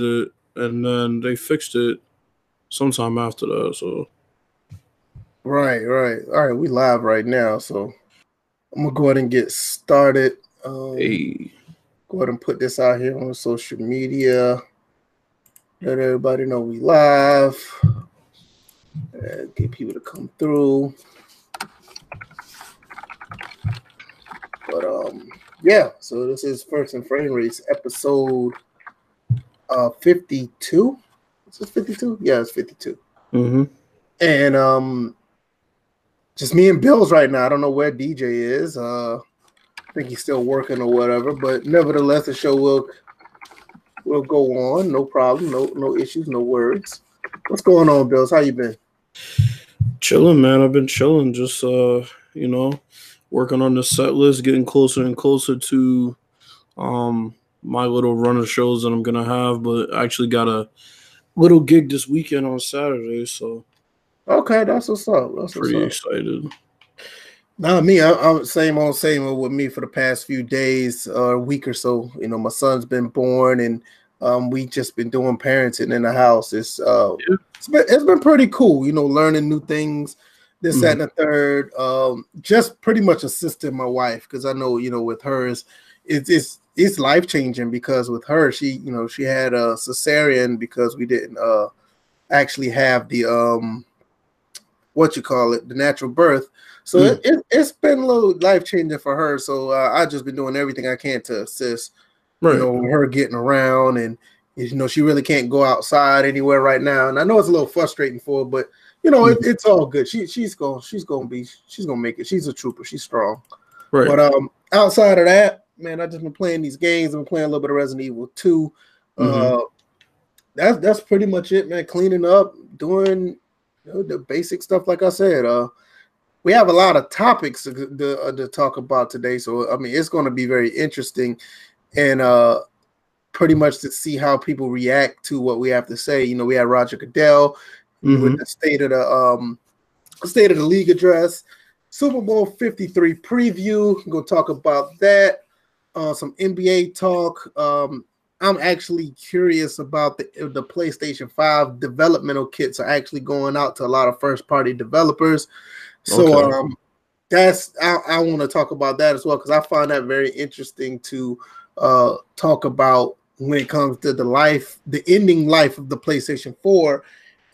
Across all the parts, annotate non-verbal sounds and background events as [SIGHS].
it, and then they fixed it sometime after that. So Right, right. All right, we live right now, so I'm gonna go ahead and get started. Um, hey, go ahead and put this out here on social media. Let everybody know we live. Uh, get people to come through. But um, yeah. So this is First and Frame Race episode uh 52. Is this 52? Yeah, it's 52. mm-hmm. And um, just me and Bills right now. I don't know where DJ is. Uh, I think he's still working or whatever. But nevertheless, the show will will go on. No problem. No no issues. No words. What's going on, Bills? How you been? chilling, man. I've been chilling, just uh, you know, working on the set list, getting closer and closer to um my little run of shows that I'm gonna have. But I actually got a little gig this weekend on Saturday, so Okay, that's what's up. That's what's pretty up. excited. Nah, me, I, I'm same old same old with me for the past few days or a week or so. You know, my son's been born, and um, we just been doing parenting in the house. It's uh, Yeah. it's been it's been pretty cool. You know, learning new things, this, that, and the third. Um, just pretty much assisting my wife because I know you know with hers, it's it's it's life changing because with her, she you know she had a cesarean because we didn't uh actually have the um what you call it the natural birth. So Mm. it, it, it's been a little life changing for her. So uh, I just been doing everything I can to assist Right. you know, her getting around and you know, she really can't go outside anywhere right now. And I know it's a little frustrating for her, but you know, it, it's all good. She she's going she's gonna be she's gonna make it. She's a trooper, she's strong. right. But um outside of that, man, I just been playing these games. I've been playing a little bit of Resident Evil 2. Uh Mhm. that's that's pretty much it, man. Cleaning up, doing you know, the basic stuff, like I said. Uh we have a lot of topics to, to, uh, to talk about today. So I mean it's gonna be very interesting and uh pretty much to see how people react to what we have to say. You know, we had Roger Goodell with Mhm. the state of the um state of the league address, Super Bowl 53 preview. Go talk about that. Uh some NBA talk. Um I'm actually curious about the the PlayStation 5 developmental kits are actually going out to a lot of first party developers. So Okay. um that's I, I want to talk about that as well because I find that very interesting to uh talk about when it comes to the life, the ending life of the PlayStation 4.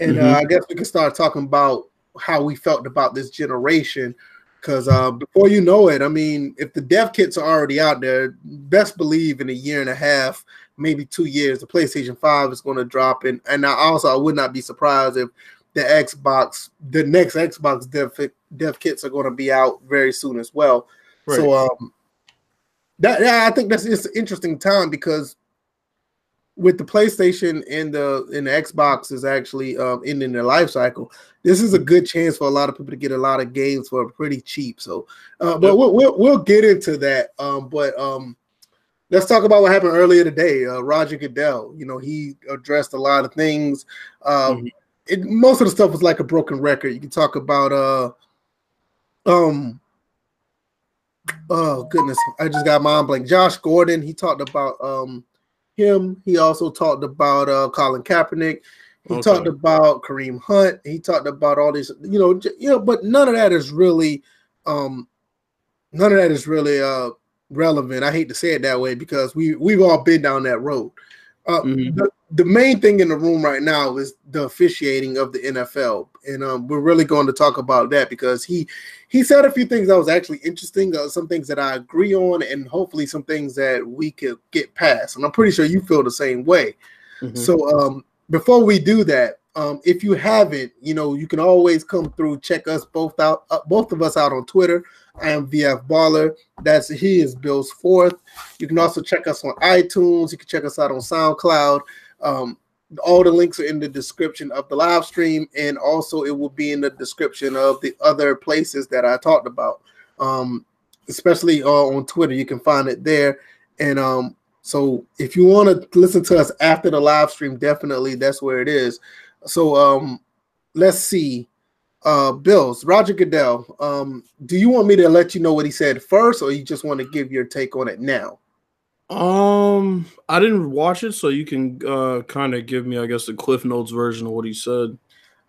And Mhm. uh, I guess we can start talking about how we felt about this generation. Because uh, before you know it, I mean, if the dev kits are already out there, best believe in a year and a half, maybe two years, the PlayStation 5 is going to drop. And, and I also, I would not be surprised if the Xbox, the next Xbox dev, dev kits are going to be out very soon as well. So um, that yeah, I think that's it's an interesting time because with the PlayStation and the and the Xbox is actually um, ending their life cycle. This is a good chance for a lot of people to get a lot of games for pretty cheap. So, uh, but we'll, we'll we'll get into that. Um, but um, let's talk about what happened earlier today. Uh, Roger Goodell, you know, he addressed a lot of things. Um, Mhm. it, most of the stuff was like a broken record. You can talk about uh, um, oh goodness, I just got mind blank. Josh Gordon, he talked about um him. He also talked about uh Colin Kaepernick. He Okay. talked about Kareem Hunt. He talked about all these, you know, j- you know, but none of that is really um none of that is really uh relevant. I hate to say it that way because we we've all been down that road. Uh, Mhm. the, the main thing in the room right now is the officiating of the NFL, and um, we're really going to talk about that because he he said a few things that was actually interesting, uh, some things that I agree on, and hopefully some things that we could get past. And I'm pretty sure you feel the same way. Mhm. So um, before we do that, um, if you haven't, you know, you can always come through, check us both out, uh, both of us out on Twitter. I am VF Baller. That's he is Bill's fourth. You can also check us on iTunes. You can check us out on SoundCloud. Um, all the links are in the description of the live stream, and also it will be in the description of the other places that I talked about. Um, especially uh, on Twitter, you can find it there. And um, so if you want to listen to us after the live stream, definitely that's where it is. So um, let's see. Uh, Bills, Roger Goodell. Um, do you want me to let you know what he said first, or you just want to give your take on it now? Um, I didn't watch it, so you can uh, kind of give me, I guess, the Cliff Notes version of what he said.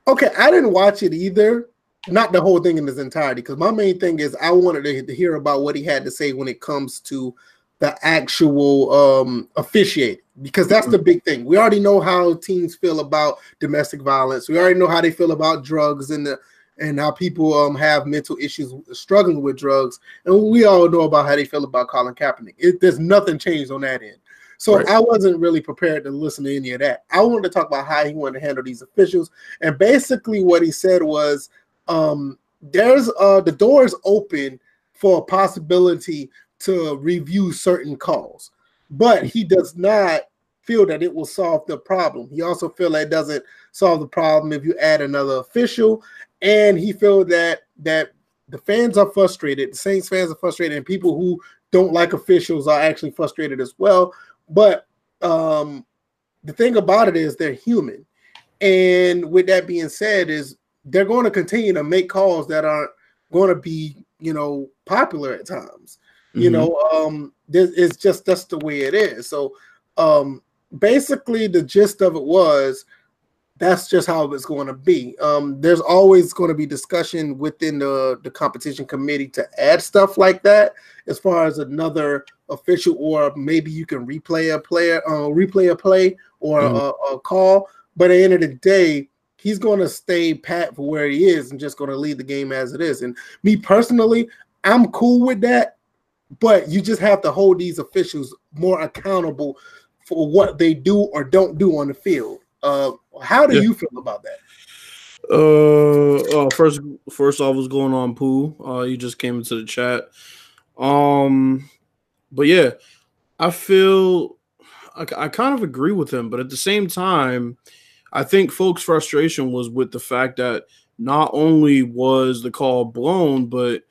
Okay, I didn't watch it either. Not the whole thing in its entirety, because my main thing is I wanted to, hear about what he had to say when it comes to the actual um officiate, because that's the big thing. We already know how teams feel about domestic violence. We already know how they feel about drugs and the and how people um have mental issues struggling with drugs. And we all know about how they feel about Colin Kaepernick. It, there's nothing changed on that end. So right. I wasn't really prepared to listen to any of that. I wanted to talk about how he wanted to handle these officials. And basically what he said was um there's uh the door is open for a possibility to review certain calls, but he does not feel that it will solve the problem. He also feel that it doesn't solve the problem if you add another official and he felt that that the fans are frustrated. The Saints fans are frustrated, and people who don't like officials are actually frustrated as well. But um, the thing about it is they're human, and with that being said, is they're going to continue to make calls that aren't going to be, you know, popular at times. Mm-hmm. You know, um, it's just that's the way it is. So, um, basically, the gist of it was that's just how it's going to be. Um, there's always going to be discussion within the, the competition committee to add stuff like that, as far as another official, or maybe you can replay a player, uh, replay a play or mm-hmm. a, a, call. But at the end of the day, he's going to stay pat for where he is and just going to lead the game as it is. And me personally, I'm cool with that. But you just have to hold these officials more accountable for what they do or don't do on the field. Uh, how do yeah. you feel about that? Uh, uh, first, first off, what's going on, Pooh? Uh, you just came into the chat. Um, but yeah, I feel I, I kind of agree with him, but at the same time, I think folks' frustration was with the fact that not only was the call blown, but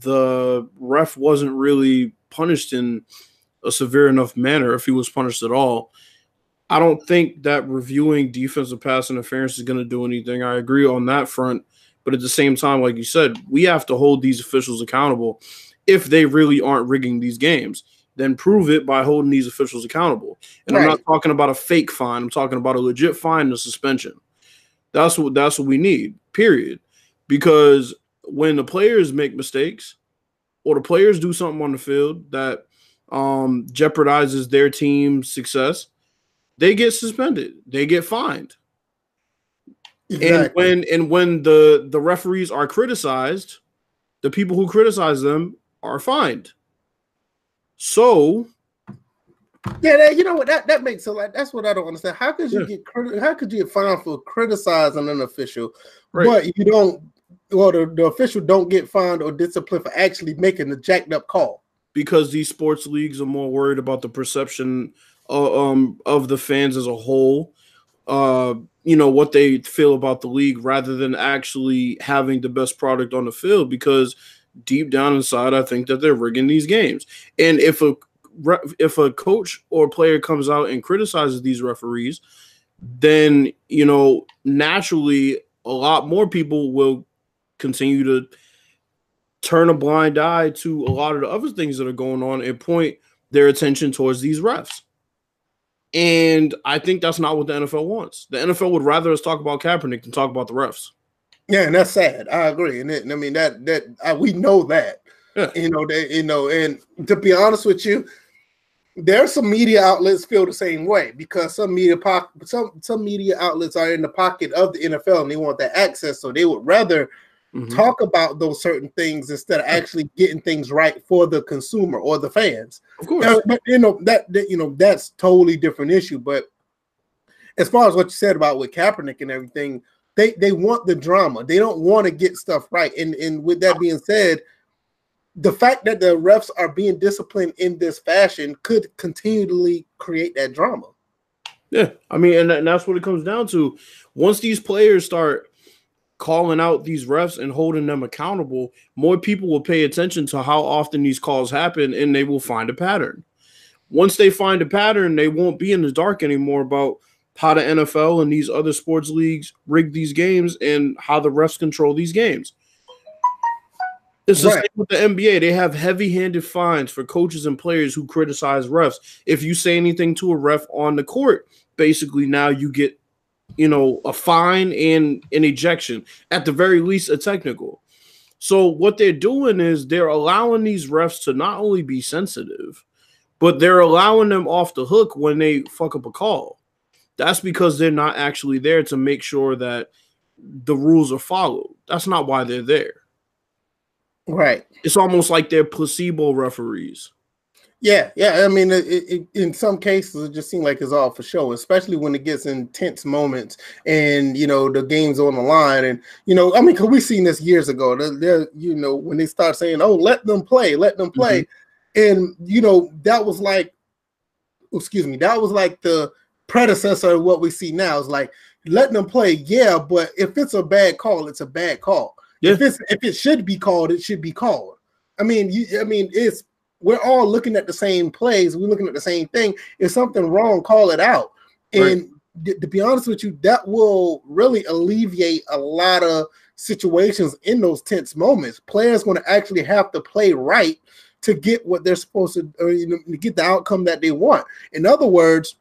the ref wasn't really punished in a severe enough manner if he was punished at all. I don't think that reviewing defensive pass interference is going to do anything. I agree on that front. But at the same time, like you said, we have to hold these officials accountable if they really aren't rigging these games. Then prove it by holding these officials accountable. And right. I'm not talking about a fake fine. I'm talking about a legit fine and a suspension. That's what that's what we need. Period. Because when the players make mistakes or the players do something on the field that um, jeopardizes their team's success, they get suspended. They get fined. Exactly. And when and when the the referees are criticized, the people who criticize them are fined. So yeah, that, you know what that, that makes so like that's what I don't understand. How could you yeah. get how could you get fined for criticizing an official, right. but you don't well the, the official don't get fined or disciplined for actually making the jacked up call? Because these sports leagues are more worried about the perception uh, um, of the fans as a whole. Uh, you know what they feel about the league rather than actually having the best product on the field because deep down inside I think that they're rigging these games. And if a if a coach or player comes out and criticizes these referees, then you know naturally a lot more people will continue to turn a blind eye to a lot of the other things that are going on and point their attention towards these refs. And I think that's not what the NFL wants. The NFL would rather us talk about Kaepernick than talk about the refs. Yeah, and that's sad. I agree, and, it, and I mean that that I, we know that. Yeah. You know that you know, and to be honest with you, there are some media outlets feel the same way because some media po- some some media outlets are in the pocket of the NFL and they want that access, so they would rather mm-hmm. talk about those certain things instead of actually getting things right for the consumer or the fans. Of course, now, but you know that, that you know that's totally different issue. But as far as what you said about with Kaepernick and everything, they they want the drama. They don't want to get stuff right. And and with that being said, the fact that the refs are being disciplined in this fashion could continually create that drama. Yeah, I mean, and, and that's what it comes down to. Once these players start calling out these refs and holding them accountable, more people will pay attention to how often these calls happen and they will find a pattern. Once they find a pattern, they won't be in the dark anymore about how the NFL and these other sports leagues rig these games and how the refs control these games. It's the right. same with the NBA. They have heavy-handed fines for coaches and players who criticize refs. If you say anything to a ref on the court, basically now you get, you know, a fine and an ejection. At the very least, a technical. So what they're doing is they're allowing these refs to not only be sensitive, but they're allowing them off the hook when they fuck up a call. That's because they're not actually there to make sure that the rules are followed. That's not why they're there. Right. It's almost like they're placebo referees. Yeah, yeah. I mean, it, it, in some cases, it just seems like it's all for show, especially when it gets intense moments and you know the game's on the line. And you know, I mean, because we've seen this years ago. They're, they're, you know, when they start saying, "Oh, let them play, let them play," mm-hmm. and you know, that was like, excuse me, that was like the predecessor of what we see now. Is like letting them play, yeah, but if it's a bad call, it's a bad call. Yeah. If it's if it should be called, it should be called. I mean, you, I mean, it's we're all looking at the same plays. We're looking at the same thing. If something wrong, call it out. And right. to be honest with you, that will really alleviate a lot of situations in those tense moments. Players going to actually have to play right to get what they're supposed to, or, you know, to get the outcome that they want. In other words,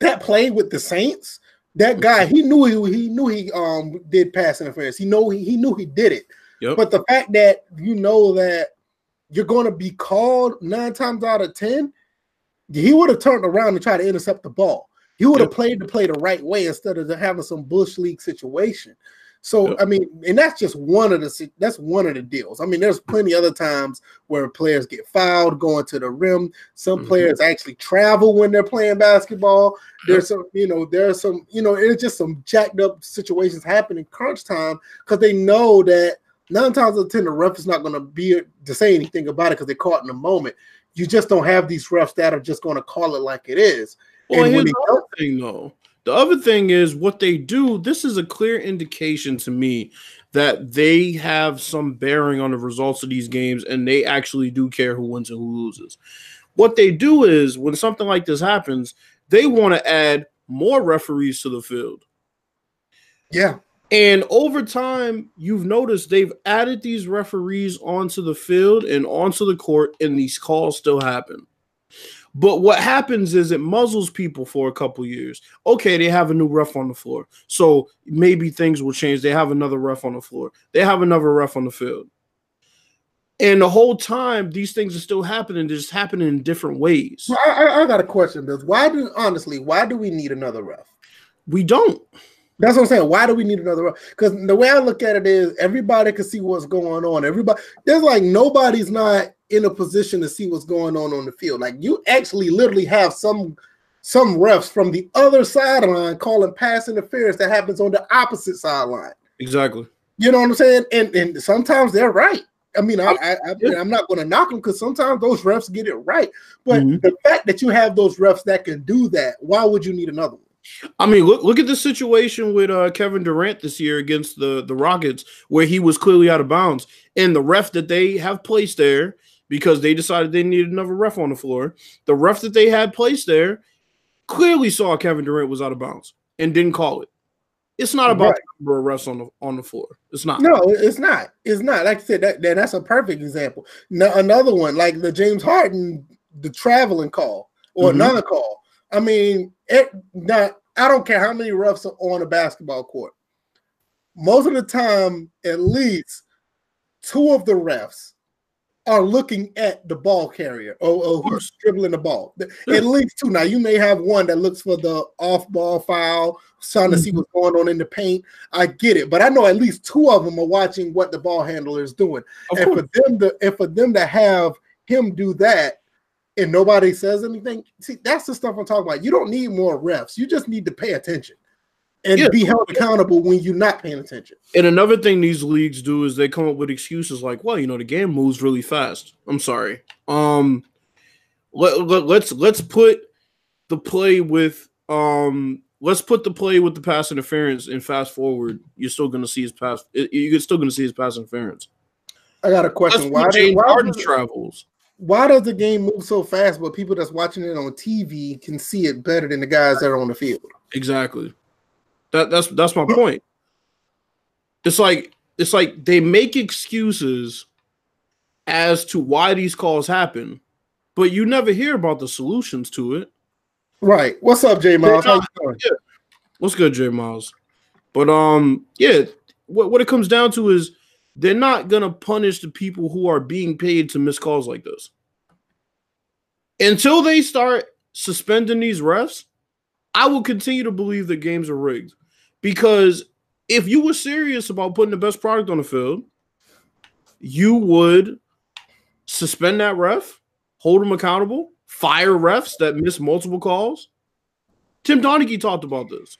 that play with the Saints that guy, he knew he he knew he um did pass interference. He know he, he knew he did it. Yep. But the fact that you know that you're going to be called nine times out of ten, he would have turned around and tried to intercept the ball. He would have yep. played the play the right way instead of having some bush league situation. So yep. I mean, and that's just one of the that's one of the deals. I mean, there's plenty other times where players get fouled going to the rim. Some mm-hmm. players actually travel when they're playing basketball. There's some, you know, there's some, you know, it's just some jacked up situations happening crunch time because they know that nine times out of ten the ref is not going to be to say anything about it because they're caught in the moment. You just don't have these refs that are just going to call it like it is. Well, and here's the other thing though the other thing is what they do. This is a clear indication to me that they have some bearing on the results of these games and they actually do care who wins and who loses. What they do is when something like this happens, they want to add more referees to the field. Yeah. And over time, you've noticed they've added these referees onto the field and onto the court, and these calls still happen. But what happens is it muzzles people for a couple years. Okay, they have a new ref on the floor. So maybe things will change. They have another ref on the floor. They have another ref on the field. And the whole time, these things are still happening. They're just happening in different ways. I, I, I got a question, Bill. Why do honestly, why do we need another ref? We don't. That's what I'm saying. Why do we need another ref? Because the way I look at it is everybody can see what's going on. Everybody, there's like nobody's not in a position to see what's going on on the field. Like you actually literally have some some refs from the other sideline calling pass interference that happens on the opposite sideline. Exactly. You know what I'm saying? And and sometimes they're right. I mean, I, I, I am not going to knock them because sometimes those refs get it right. But mm-hmm. the fact that you have those refs that can do that, why would you need another one? I mean, look look at the situation with uh, Kevin Durant this year against the the Rockets, where he was clearly out of bounds, and the ref that they have placed there because they decided they needed another ref on the floor. The ref that they had placed there clearly saw Kevin Durant was out of bounds and didn't call it. It's not about right. the number of refs on the on the floor. It's not. No, it's not. It's not. Like I said, that, that that's a perfect example. Now, another one, like the James Harden, the traveling call or mm-hmm. another call. I mean, it not. I don't care how many refs are on a basketball court. Most of the time, at least two of the refs are looking at the ball carrier or, or who's dribbling the ball. At least two. Now you may have one that looks for the off-ball foul, trying to mm-hmm. see what's going on in the paint. I get it, but I know at least two of them are watching what the ball handler is doing. Of and course. for them to and for them to have him do that and nobody says anything, see, that's the stuff I'm talking about. You don't need more refs. You just need to pay attention and yeah. be held accountable when you're not paying attention. And another thing these leagues do is they come up with excuses like, "Well, you know, the game moves really fast." I'm sorry. Um, let, let, let's let's put the play with um let's put the play with the pass interference and fast forward. You're still going to see his pass. You're still going to see his pass interference. I got a question. Why, James why Harden travels? Why does the game move so fast, but people that's watching it on TV can see it better than the guys that are on the field? Exactly. That that's that's my point. It's like it's like they make excuses as to why these calls happen, but you never hear about the solutions to it. Right. What's up, J Miles? How you doing? Yeah. What's good, J Miles? But um, yeah, what, what it comes down to is they're not gonna punish the people who are being paid to miss calls like this. Until they start suspending these refs, I will continue to believe that games are rigged. Because if you were serious about putting the best product on the field, you would suspend that ref, hold him accountable, fire refs that miss multiple calls. Tim Donaghy talked about this.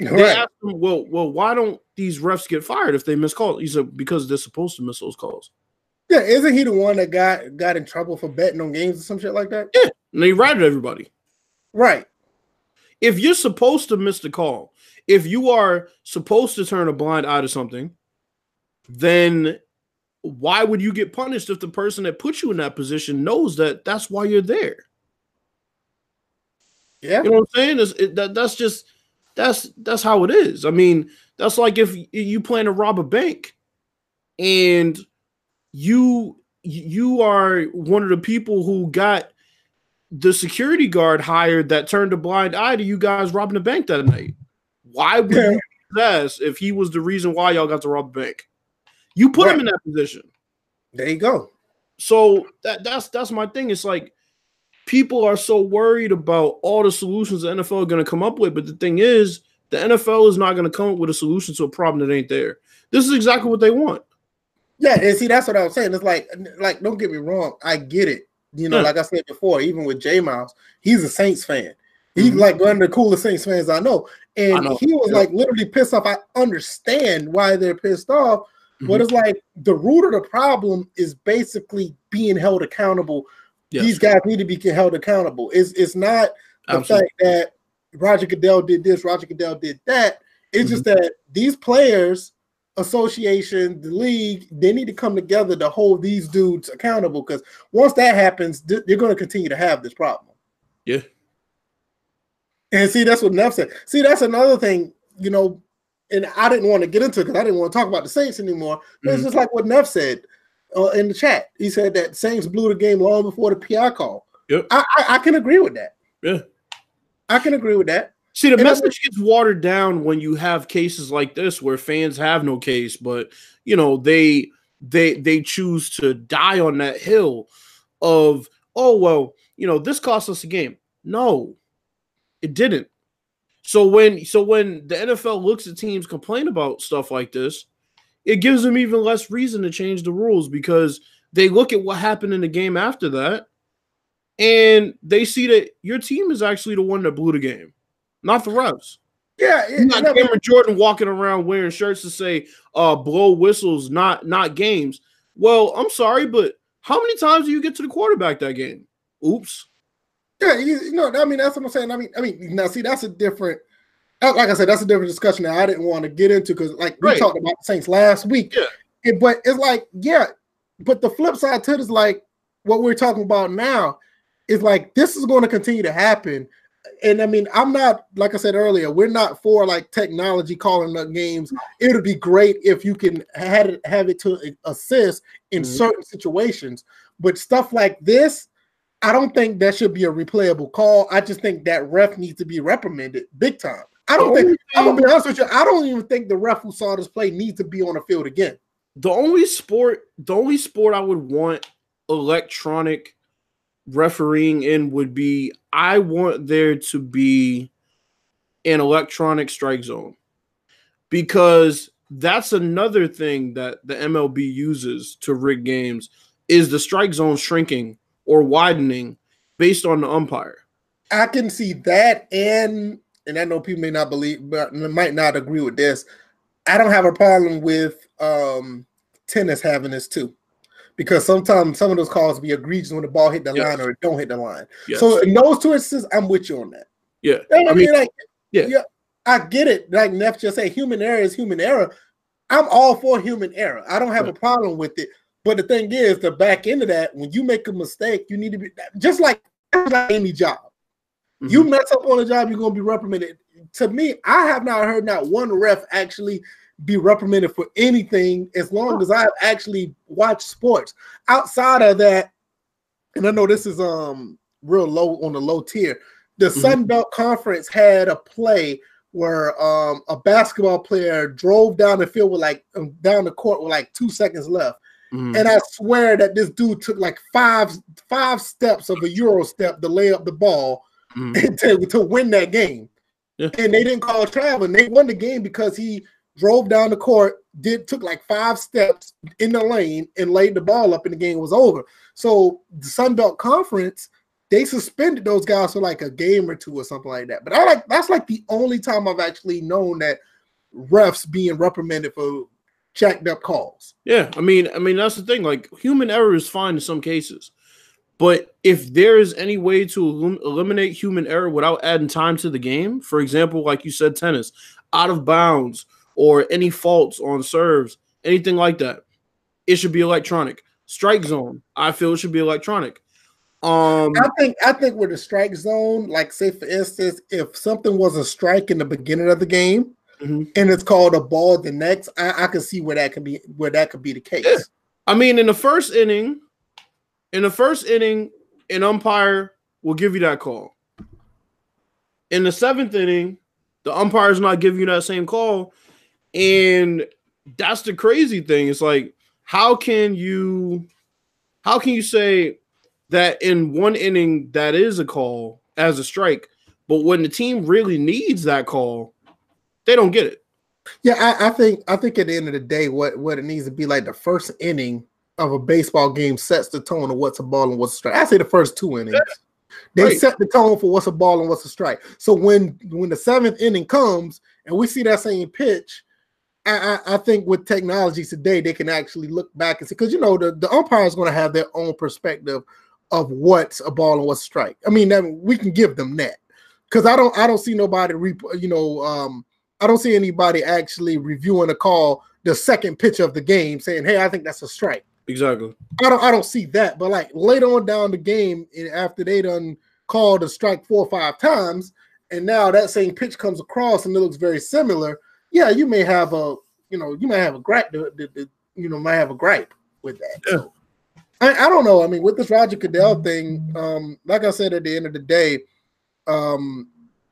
They Right. asked him, well, well, why don't these refs get fired if they miss calls? He said, because they're supposed to miss those calls. Yeah, isn't he the one that got got in trouble for betting on games or some shit like that? Yeah. And they ratted everybody. Right. If you're supposed to miss the call, if you are supposed to turn a blind eye to something, then why would you get punished if the person that put you in that position knows that that's why you're there? Yeah. You know what I'm saying? It, that, that's just that's that's how it is. I mean, that's like if you plan to rob a bank and you you are one of the people who got the security guard hired that turned a blind eye to you guys robbing the bank that night. Why would Yeah. you possess if he was the reason why y'all got to rob the bank? You put him in that position. There you go. So that that's that's my thing. It's like people are so worried about all the solutions the NFL are going to come up with, but the thing is, the NFL is not going to come up with a solution to a problem that ain't there. This is exactly what they want. Yeah, and see, that's what I was saying. It's like, like, don't get me wrong, I get it. You know, Yeah. like I said before, even with J Miles, he's a Saints fan. He's Mhm. like one of the coolest Saints fans I know. And I know. he was Yeah. like literally pissed off. I understand why they're pissed off, Mm-hmm. but it's like the root of the problem is basically being held accountable. Yes, These guys need to be held accountable. It's it's not the absolutely. fact that Roger Goodell did this, Roger Goodell did that. It's just Mm-hmm. that these players, association, the league, they need to come together to hold these dudes accountable. Because once that happens, th- they're going to continue to have this problem. Yeah. And see, that's what Neff said. See, that's another thing, you know. And I didn't want to get into it because I didn't want to talk about the Saints anymore. But it's Mhm. just like what Neff said uh, in the chat. He said that Saints blew the game long before the PI call. Yep. I, I, I can agree with that. Yeah. I can agree with that. See, the And message gets watered down when you have cases like this where fans have no case, but you know they they they choose to die on that hill of oh well, you know this cost us a game. No, it didn't. So when so when the NFL looks at teams complain about stuff like this, it gives them even less reason to change the rules because they look at what happened in the game after that, and they see that your team is actually the one that blew the game, not the refs. Yeah, it, mean, Cameron Jordan walking around wearing shirts to say uh blow whistles, not not games. Well, I'm sorry, but how many times do you get to the quarterback that game? Oops. yeah, you, you know, I mean, that's what I'm saying. I mean, I mean, now see, that's a different. Like I said, that's a different discussion that I didn't want to get into because, like, we Right. talked about the Saints last week. Yeah. It- but it's like, yeah, but the flip side to it is like what we're talking about now is like this is going to continue to happen. And I mean, I'm not like I said earlier, we're not for like technology calling up games. It would be great if you can have it, have it to assist in Mhm. certain situations, but stuff like this, I don't think that should be a replayable call. I just think that ref needs to be reprimanded big time. I don't think. I'm gonna be honest with you. I don't even think the ref who saw this play needs to be on the field again. The only sport, the only sport I would want electronic refereeing in would be I want there to be an electronic strike zone because that's another thing that the MLB uses to rig games is the strike zone shrinking or widening based on the umpire. I can see that, and and I know people may not believe, but might not agree with this. I don't have a problem with um tennis having this too, because sometimes some of those calls be egregious when the ball hit the Yes. line or it don't hit the line. Yes. So in those two instances, I'm with you on that. yeah. I I mean, mean, like, yeah. yeah, I get it. Like Neff just said, human error is human error. I'm all for human error. I don't have a problem with it. But the thing is, the back end of that, when you make a mistake, you need to be just like like any job. Mhm. You mess up on a job, you're gonna be reprimanded. To me, I have not heard not one ref actually be reprimanded for anything as long as I've actually watched sports. Outside of that, and I know this is um real low on the low tier. The mm-hmm. Sun Belt Conference had a play where um, a basketball player drove down the field with like um, down the court with like two seconds left. Mm-hmm. And I swear that this dude took like five five steps of a euro step to lay up the ball mm-hmm. [LAUGHS] to, to win that game. Yeah. And they didn't call traveling. They won the game because he drove down the court, did took like five steps in the lane and laid the ball up, and the game was over. So the Sun Belt Conference they suspended those guys for like a game or two or something like that. But I like that's like the only time I've actually known that refs being reprimanded for jacked up calls. Yeah, I mean, I mean that's the thing. Like human error is fine in some cases, but if there is any way to elim- eliminate human error without adding time to the game, for example, like you said, tennis, out of bounds or any faults on serves, anything like that, it should be electronic. Strike zone, I feel it should be electronic. Um, I think I think with the strike zone, like say for instance, if something was a strike in the beginning of the game mm-hmm. and it's called a ball the next, I, I can see where that could be where that could be the case. Yeah. I mean, in the first inning, in the first inning, an umpire will give you that call. In the seventh inning, the umpire is not giving you that same call, and that's the crazy thing. It's like, how can you, how can you say? that in one inning that is a call as a strike, but when the team really needs that call, they don't get it. Yeah, I, I, think I think at the end of the day, what what it needs to be like the first inning of a baseball game sets the tone of what's a ball and what's a strike. I say the first two innings. They right. set the tone for what's a ball and what's a strike. So when when the seventh inning comes and we see that same pitch, I, I, I think with technology today, they can actually look back and see because you know the, the umpire is going to have their own perspective of what's a ball and what's a strike. I mean, that we can give them that because I don't I don't see nobody re, you know um I don't see anybody actually reviewing a call the second pitch of the game saying, "Hey, I think that's a strike." Exactly. I don't I don't see that, but like later on down the game, after they done called a strike four or five times, and now that same pitch comes across and it looks very similar. Yeah, you may have a you know you may have a gripe. The, the, the, you know might have a gripe with that. Yeah. So, I, I don't know. I mean, with this Roger Goodell thing, um, like I said at the end of the day, um,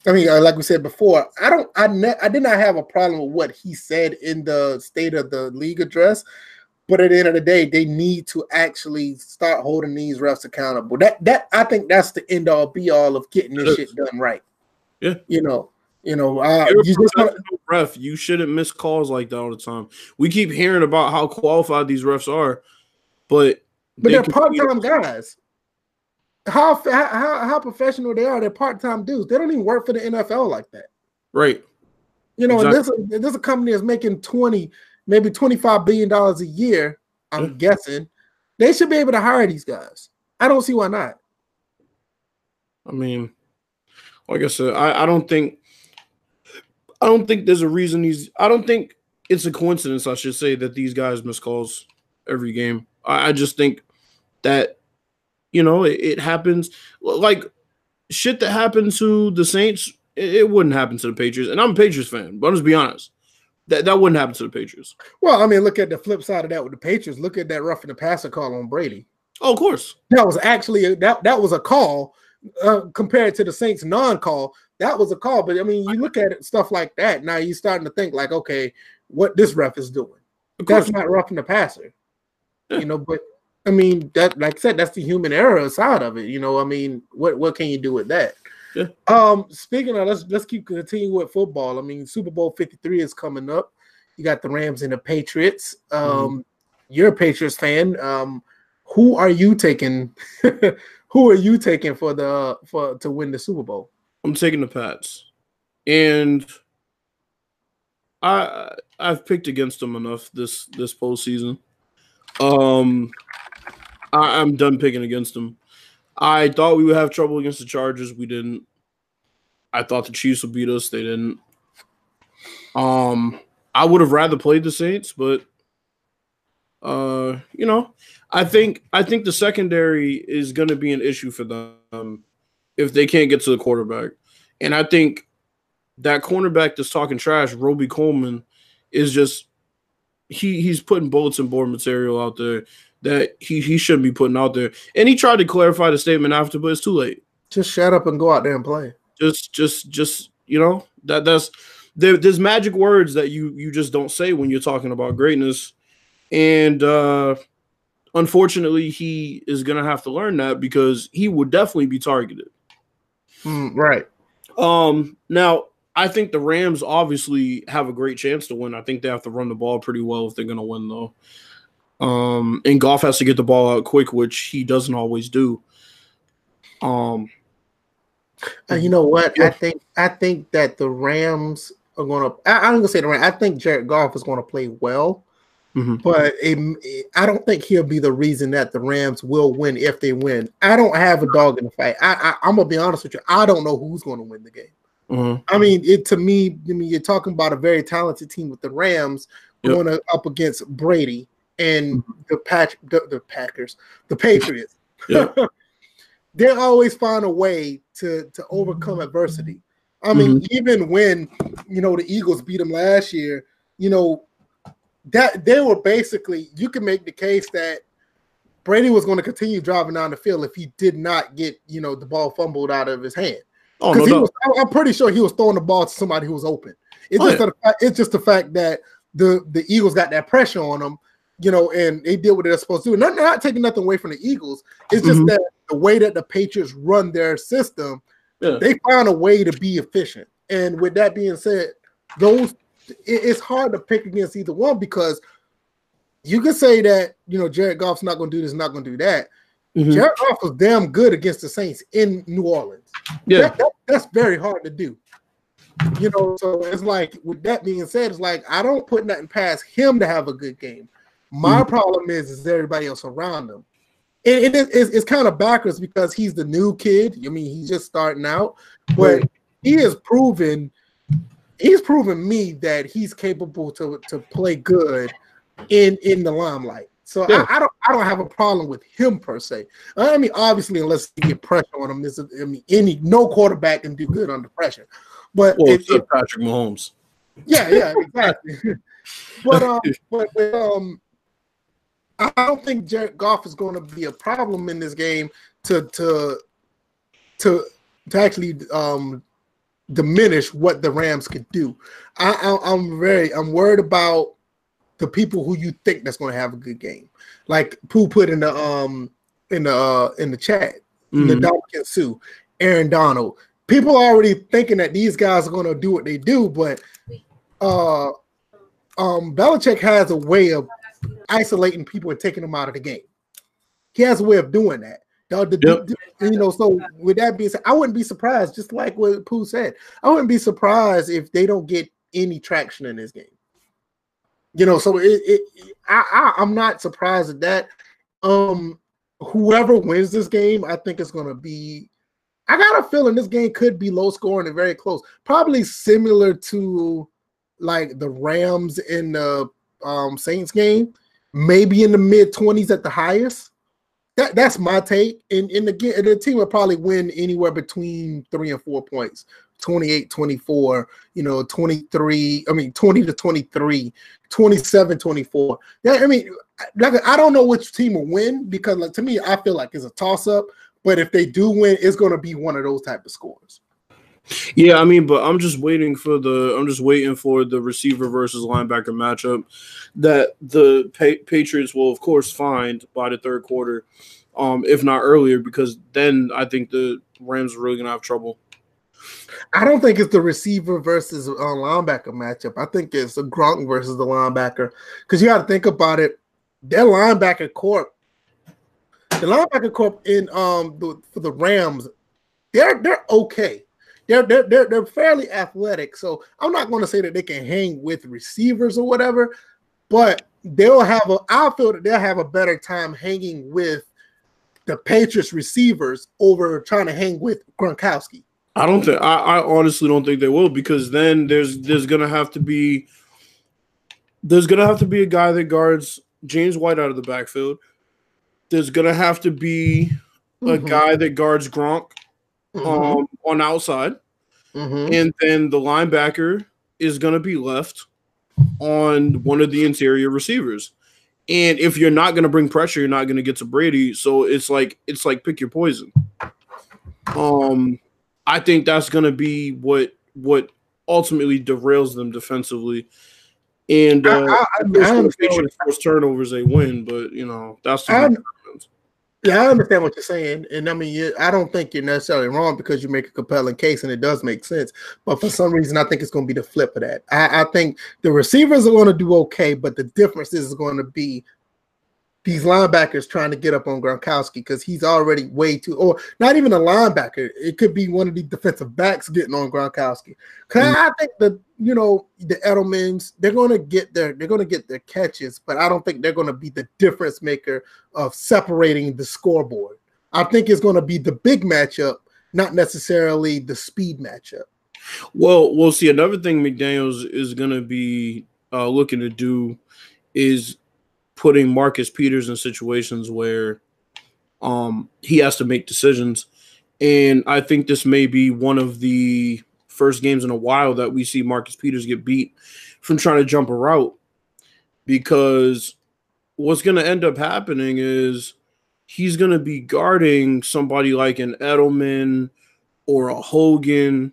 I mean, uh, like we said before, I don't, I, ne- I did not have a problem with what he said in the State of the League address, but at the end of the day, they need to actually start holding these refs accountable. That, that, I think that's the end all be all of getting this shit done right. Yeah, you know, you know, uh, you just ref. You shouldn't miss calls like that all the time. We keep hearing about how qualified these refs are, but but they are part-time guys. How, how how professional they are, they're part-time dudes. They don't even work for the NFL like that. Right. You know, exactly. and this, this a company that's making 20, maybe 25 billion dollars a year, I'm guessing. They should be able to hire these guys. I don't see why not. I mean, like I said, I, I don't think I don't think there's a reason these I don't think it's a coincidence, I should say, that these guys miss calls every game. I, I just think that you know it, it, happens like shit that happened to the Saints. It, it, wouldn't happen to the Patriots, and I'm a Patriots fan. But I'll just be honest, that that wouldn't happen to the Patriots. Well, I mean, look at the flip side of that with the Patriots. Look at that roughing the passer call on Brady. Oh, of course, that was actually a, that that was a call uh, compared to the Saints non-call. That was a call, but I mean, you look at it, stuff like that. Now you're starting to think like, okay, what this ref is doing. That's not roughing the passer you know, but I mean that like I said, that's the human error side of it. You know, I mean, what what can you do with that? Yeah. Um, speaking of let's let's keep continuing with football. I mean, Super Bowl 53 is coming up. You got the Rams and the Patriots. Um, mm-hmm. you're a Patriots fan. Um, who are you taking? [LAUGHS] who are you taking for the for to win the Super Bowl? I'm taking the Pats. And I I've picked against them enough this this postseason. Um, I, I'm done picking against them. I thought we would have trouble against the Chargers. We didn't. I thought the Chiefs would beat us. They didn't. Um, I would have rather played the Saints, but uh, you know, I think I think the secondary is going to be an issue for them if they can't get to the quarterback. And I think that cornerback that's talking trash, Robey-Coleman, is just he he's putting bulletin board material out there that he he shouldn't be putting out there. And he tried to clarify the statement after, but it's too late. Just shut up and go out there and play. Just just just you know that that's there, there's magic words that you you just don't say when you're talking about greatness, and uh unfortunately he is gonna have to learn that because he would definitely be targeted. Mm, right. Um. Now I think the Rams obviously have a great chance to win. I think they have to run the ball pretty well if they're gonna win though. Um, and Goff has to get the ball out quick, which he doesn't always do. Um, and you know what? Yeah. I think I think that the Rams are going to. I, I'm going to say the Rams. I think Jared Goff is going to play well, mm-hmm. but it, it, I don't think he'll be the reason that the Rams will win if they win. I don't have a dog in the fight. I, I am gonna be honest with you. I don't know who's going to win the game. Mm-hmm. I mean, it to me. I mean, you're talking about a very talented team with the Rams yep. going up against Brady and mm-hmm. the patch the, the Packers, the Patriots. [LAUGHS] they always find a way to to overcome adversity. I mean, mm-hmm. even when you know the Eagles beat them last year, you know that they were basically you can make the case that Brady was going to continue driving down the field if he did not get you know the ball fumbled out of his hand. Oh, no, no. Was, I'm pretty sure he was throwing the ball to somebody who was open. It's oh, just yeah. the, it's just the fact that the the Eagles got that pressure on them, you know, and they did what they're supposed to do. Not not taking nothing away from the Eagles. It's just mm-hmm. that the way that the Patriots run their system, yeah. they found a way to be efficient. And with that being said, those it's hard to pick against either one because you can say that you know Jared Goff's not going to do this, not going to do that. Mm-hmm. Jared Goff was damn good against the Saints in New Orleans. Yeah, that, that, that's very hard to do. You know, so it's like with that being said, it's like I don't put nothing past him to have a good game. My mm-hmm. problem is is everybody else around him it, it is it's kind of backwards because he's the new kid. I mean, he's just starting out, but he has proven he's proven me that he's capable to to play good in in the limelight. So yeah. I, I, don't I don't have a problem with him per se. I mean, obviously, unless you get pressure on him, this is, I mean, any no quarterback can do good under pressure. But well, it, it, Patrick Mahomes. Yeah, yeah, exactly. [LAUGHS] but um, [LAUGHS] but um, I don't think Jared Goff is going to be a problem in this game to to to to actually um, diminish what the Rams could do. I, I, am very I'm worried about the people who you think that's going to have a good game. Like Pooh put in the um in the uh, in the chat, mm-hmm. the Suh, Aaron Donald. People are already thinking that these guys are going to do what they do, but uh um Belichick has a way of isolating people and taking them out of the game. He has a way of doing that. The, yep. the, you know, so with that being said, I wouldn't be surprised, just like what Pooh said, I wouldn't be surprised if they don't get any traction in this game. You know, so it, it I, I am not surprised at that. Um, whoever wins this game, I think it's gonna be. I got a feeling this game could be low scoring and very close, probably similar to like the Rams in the um, Saints game, maybe in the mid 20s at the highest. That, that's my take. And, and again, the team will probably win anywhere between three and four points 28 24, you know, 23, I mean, 20 to 23, 27 24. Yeah, I mean, like, I don't know which team will win because, like, to me, I feel like it's a toss up. But if they do win, it's going to be one of those type of scores. Yeah, I mean, but I'm just waiting for the I'm just waiting for the receiver versus linebacker matchup that the pa- Patriots will of course find by the third quarter, um, if not earlier, because then I think the Rams are really gonna have trouble. I don't think it's the receiver versus uh, linebacker matchup. I think it's the Gronk versus the linebacker because you got to think about it. Their linebacker corp, the linebacker corp in um the, for the Rams, they're they're okay they're they're they're, they're fairly athletic. So I'm not going to say that they can hang with receivers or whatever, but they'll have a. I feel that they'll have a better time hanging with the Patriots receivers over trying to hang with Gronkowski. I don't think. I, I honestly don't think they will because then there's there's gonna have to be there's gonna have to be a guy that guards James White out of the backfield. There's gonna have to be a mm-hmm. guy that guards Gronk mm-hmm. um, on outside, mm-hmm. and then the linebacker is going to be left, on one of the interior receivers. And if you're not going to bring pressure, you're not going to get to Brady. So it's like it's like pick your poison. Um, I think that's going to be what what ultimately derails them defensively. And uh, I, I, I force turnovers, they win. But you know that's the yeah, I [LAUGHS] understand what you're saying, and I mean, I don't think you're necessarily wrong because you make a compelling case, and it does make sense. But for some reason, I think it's going to be the flip of that. I, I think the receivers are going to do okay, but the difference is going to be these linebackers trying to get up on Gronkowski because he's already way too, or not even a linebacker. It could be one of the defensive backs getting on Gronkowski. Because mm-hmm. I think the you know the Edelmans they're going to get their they're to get their catches, but I don't think they're going to be the difference maker of separating the scoreboard. I think it's going to be the big matchup, not necessarily the speed matchup. Well, we'll see. Another thing McDaniels is going to be uh, looking to do is putting Marcus Peters in situations where um, he has to make decisions. And I think this may be one of the first games in a while that we see Marcus Peters get beat from trying to jump a route because what's going to end up happening is he's going to be guarding somebody like an Edelman or a Hogan,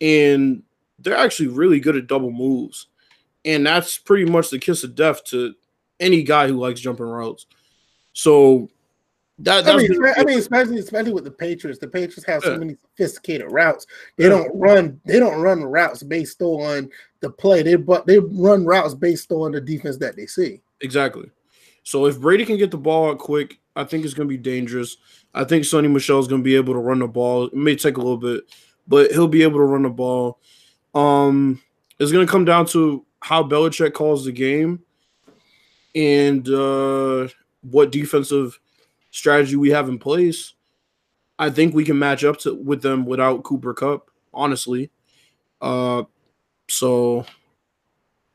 and they're actually really good at double moves. And that's pretty much the kiss of death to any guy who likes jumping routes. So that, I mean, I mean, especially especially with the Patriots. The Patriots have yeah. so many sophisticated routes. They yeah. don't run. They don't run routes based on the play. They but they run routes based on the defense that they see. Exactly. So if Brady can get the ball out quick, I think it's going to be dangerous. I think Sony Michel is going to be able to run the ball. It may take a little bit, but he'll be able to run the ball. Um, it's going to come down to how Belichick calls the game and uh, what defensive strategy we have in place, I think we can match up to with them without Cooper Kupp, Honestly, uh, so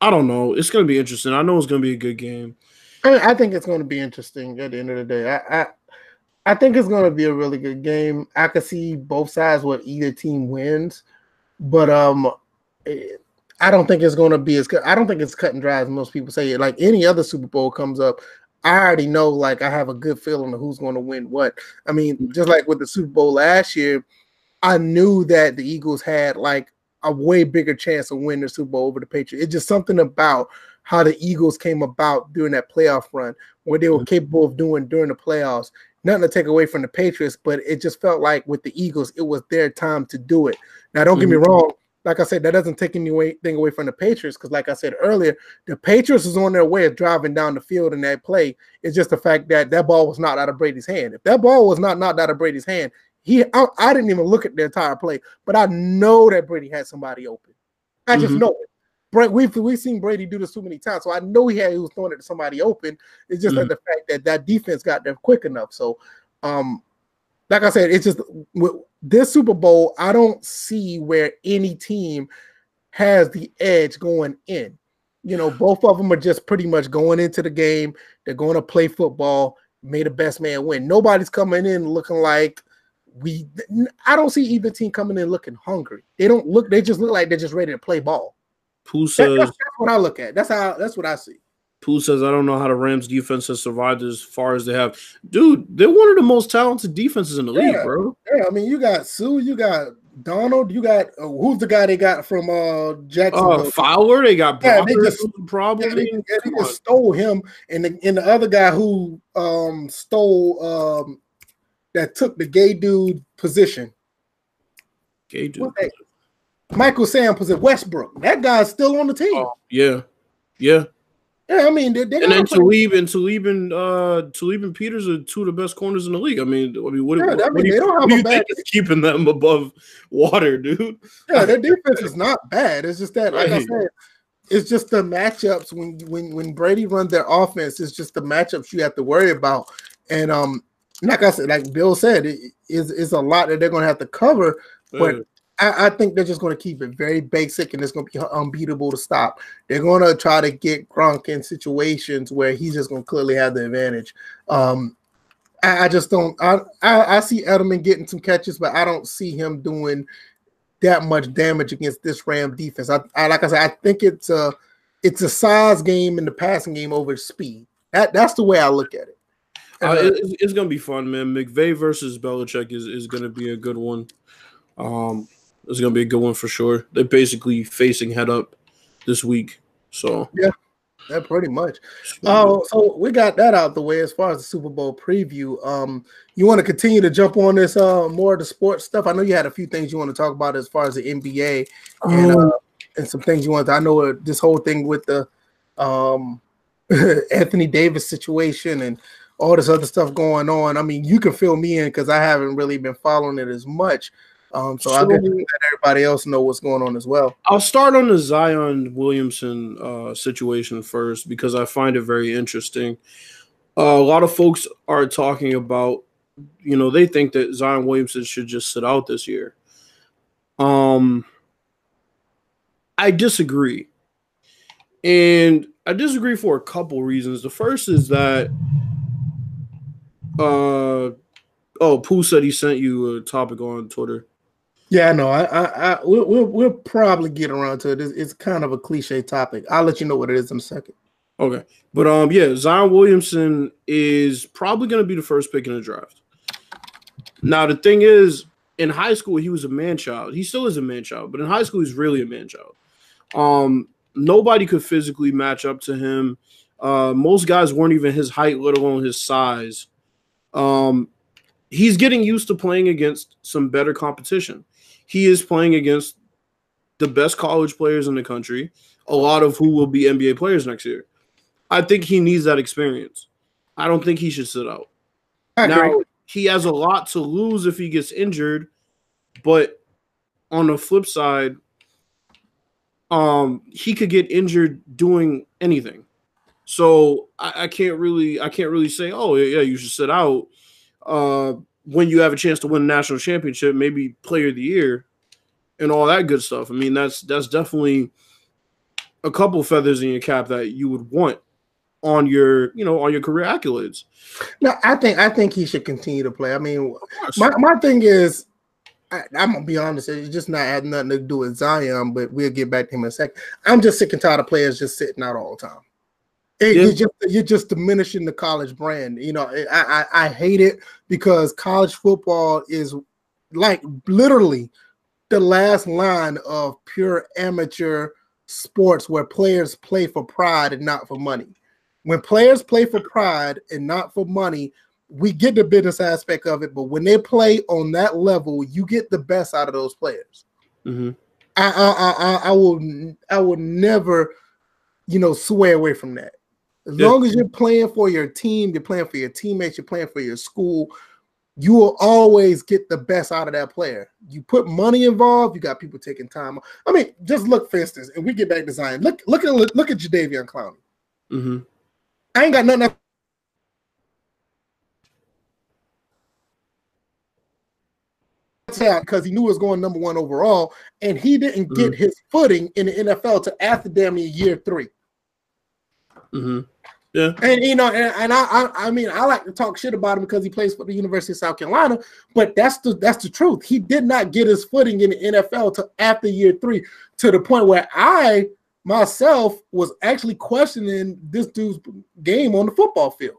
I don't know. It's going to be interesting. I know it's going to be a good game. I, think it's going to be interesting at the end of the day. I, I I think it's going to be a really good game. I could see both sides what either team wins, but um, it, I don't think it's going to be as I don't think it's cut and dry as most people say. it. Like any other Super Bowl comes up, I already know. Like I have a good feeling of who's going to win what. I mean, just like with the Super Bowl last year, I knew that the Eagles had like a way bigger chance of winning the Super Bowl over the Patriots. It's just something about how the Eagles came about during that playoff run, what they were mm-hmm. capable of doing during the playoffs. Nothing to take away from the Patriots, but it just felt like with the Eagles, it was their time to do it. Now, don't get me mm-hmm. wrong like I said, that doesn't take anything away from the Patriots because, like I said earlier, the Patriots is on their way of driving down the field in that play. It's just the fact that that ball was not out of Brady's hand. If that ball was not knocked out of Brady's hand, he I, I didn't even look at the entire play, but I know that Brady had somebody open. I just mm-hmm. know it. Brett, we've we've seen Brady do this too many times, so I know he had he was throwing it to somebody open. It's just mm-hmm. the fact that that defense got there quick enough. So, um, like I said, it's just this Super Bowl, I don't see where any team has the edge going in. You know, both of them are just pretty much going into the game. They're going to play football, may the best man win. Nobody's coming in looking like we I don't see either team coming in looking hungry. They don't look, they just look like they're just ready to play ball. Who says that, that's, that's what I look at. That's how that's what I see. Pooh says, I don't know how the Rams defense has survived as far as they have. Dude, they're one of the most talented defenses in the yeah, league, bro. Yeah, I mean, you got Suh, you got Donald, you got uh, who's the guy they got from uh Jacksonville? Uh, Fowler, they got yeah, they just probably yeah, they, they just stole him, and the and the other guy who um stole um that took the gay dude position. Gay dude. Michael Sam was at Westbrook. That guy's still on the team. Oh, yeah, yeah. Yeah, I mean, they, they and then Talib and Talib and uh Talib and Peters are two of the best corners in the league. I mean, I mean, what, yeah, what, I mean, what do you, what do you think is keeping them [LAUGHS] above water, dude? Yeah, their defense is not bad. It's just that, like right. I said, it's just the matchups when when when Brady runs their offense. It's just the matchups you have to worry about. And um, like I said, like Bill said, it is is a lot that they're going to have to cover. But I, I, think they're just going to keep it very basic and it's going to be unbeatable to stop. They're going to try to get Gronk in situations where he's just going to clearly have the advantage. Um, I, I, just don't. I, I, I see Edelman getting some catches, but I don't see him doing that much damage against this Ram defense. I, I like I said, I think it's a it's a size game in the passing game over speed. That that's the way I look at it. Uh, it's, it's, gonna be fun, man. McVay versus Belichick is, is gonna be a good one. Um, it's gonna be a good one for sure. They're basically facing head up this week, so yeah, that pretty much. Oh, uh, so we got that out the way as far as the Super Bowl preview. Um, you want to continue to jump on this uh more of the sports stuff? I know you had a few things you want to talk about as far as the NBA and uh, oh. and some things you want. To, I know uh, this whole thing with the um [LAUGHS] Anthony Davis situation and all this other stuff going on. I mean, you can fill me in because I haven't really been following it as much. Um, so, so I'll get let everybody else know what's going on as well. I'll start on the Zion Williamson uh, situation first because I find it very interesting. Uh, a lot of folks are talking about, you know, they think that Zion Williamson should just sit out this year. Um, I disagree, and I disagree for a couple reasons. The first is that uh oh, Pooh said he sent you a topic on Twitter. Yeah, no, I, I, I we'll, we'll, we'll probably get around to it. It's, it's, kind of a cliche topic. I'll let you know what it is in a second. Okay, but um, yeah, Zion Williamson is probably going to be the first pick in the draft. Now, the thing is, in high school, he was a man child. He still is a man child, but in high school, he's really a man child. Um, nobody could physically match up to him. Uh, most guys weren't even his height, let alone his size. Um, he's getting used to playing against some better competition. He is playing against the best college players in the country, a lot of who will be NBA players next year. I think he needs that experience. I don't think he should sit out. Now, he has a lot to lose if he gets injured, but on the flip side, um, he could get injured doing anything. So I, I, can't really I can't really say, oh yeah, you should sit out uh, when you have a chance to win a national championship, maybe player of the year and all that good stuff. I mean, that's that's definitely a couple feathers in your cap that you would want on your you know on your career accolades. No, I think I think he should continue to play. I mean, my, my thing is I, am gonna be honest, it's just not had nothing to do with Zion, but we'll get back to him in a second. I'm just sick and tired of players just sitting out all the time. It, yeah. You're just you're just diminishing the college brand. You know, I, I I hate it because college football is like literally the last line of pure amateur sports where players play for pride and not for money. When players play for pride and not for money, we get the business aspect of it. But when they play on that level, you get the best out of those players. Mm-hmm. I, I, I I will I will never, you know, sway away from that. As yeah. long as you're playing for your team, you're playing for your teammates, you're playing for your school, you will always get the best out of that player. You put money involved, you got people taking time. I mean, just look for instance, and we get back to Zion. Look, look at look at Jadeveon Clowney. Mm-hmm. I ain't got nothing. That's sad because he knew he was going number one overall, and he didn't mm-hmm. get his footing in the NFL to after damn near year 3 mm-hmm. Yeah. And you know, and, and I, I, I mean I like to talk shit about him because he plays for the University of South Carolina, but that's the that's the truth. He did not get his footing in the NFL to after year three, to the point where I myself was actually questioning this dude's game on the football field.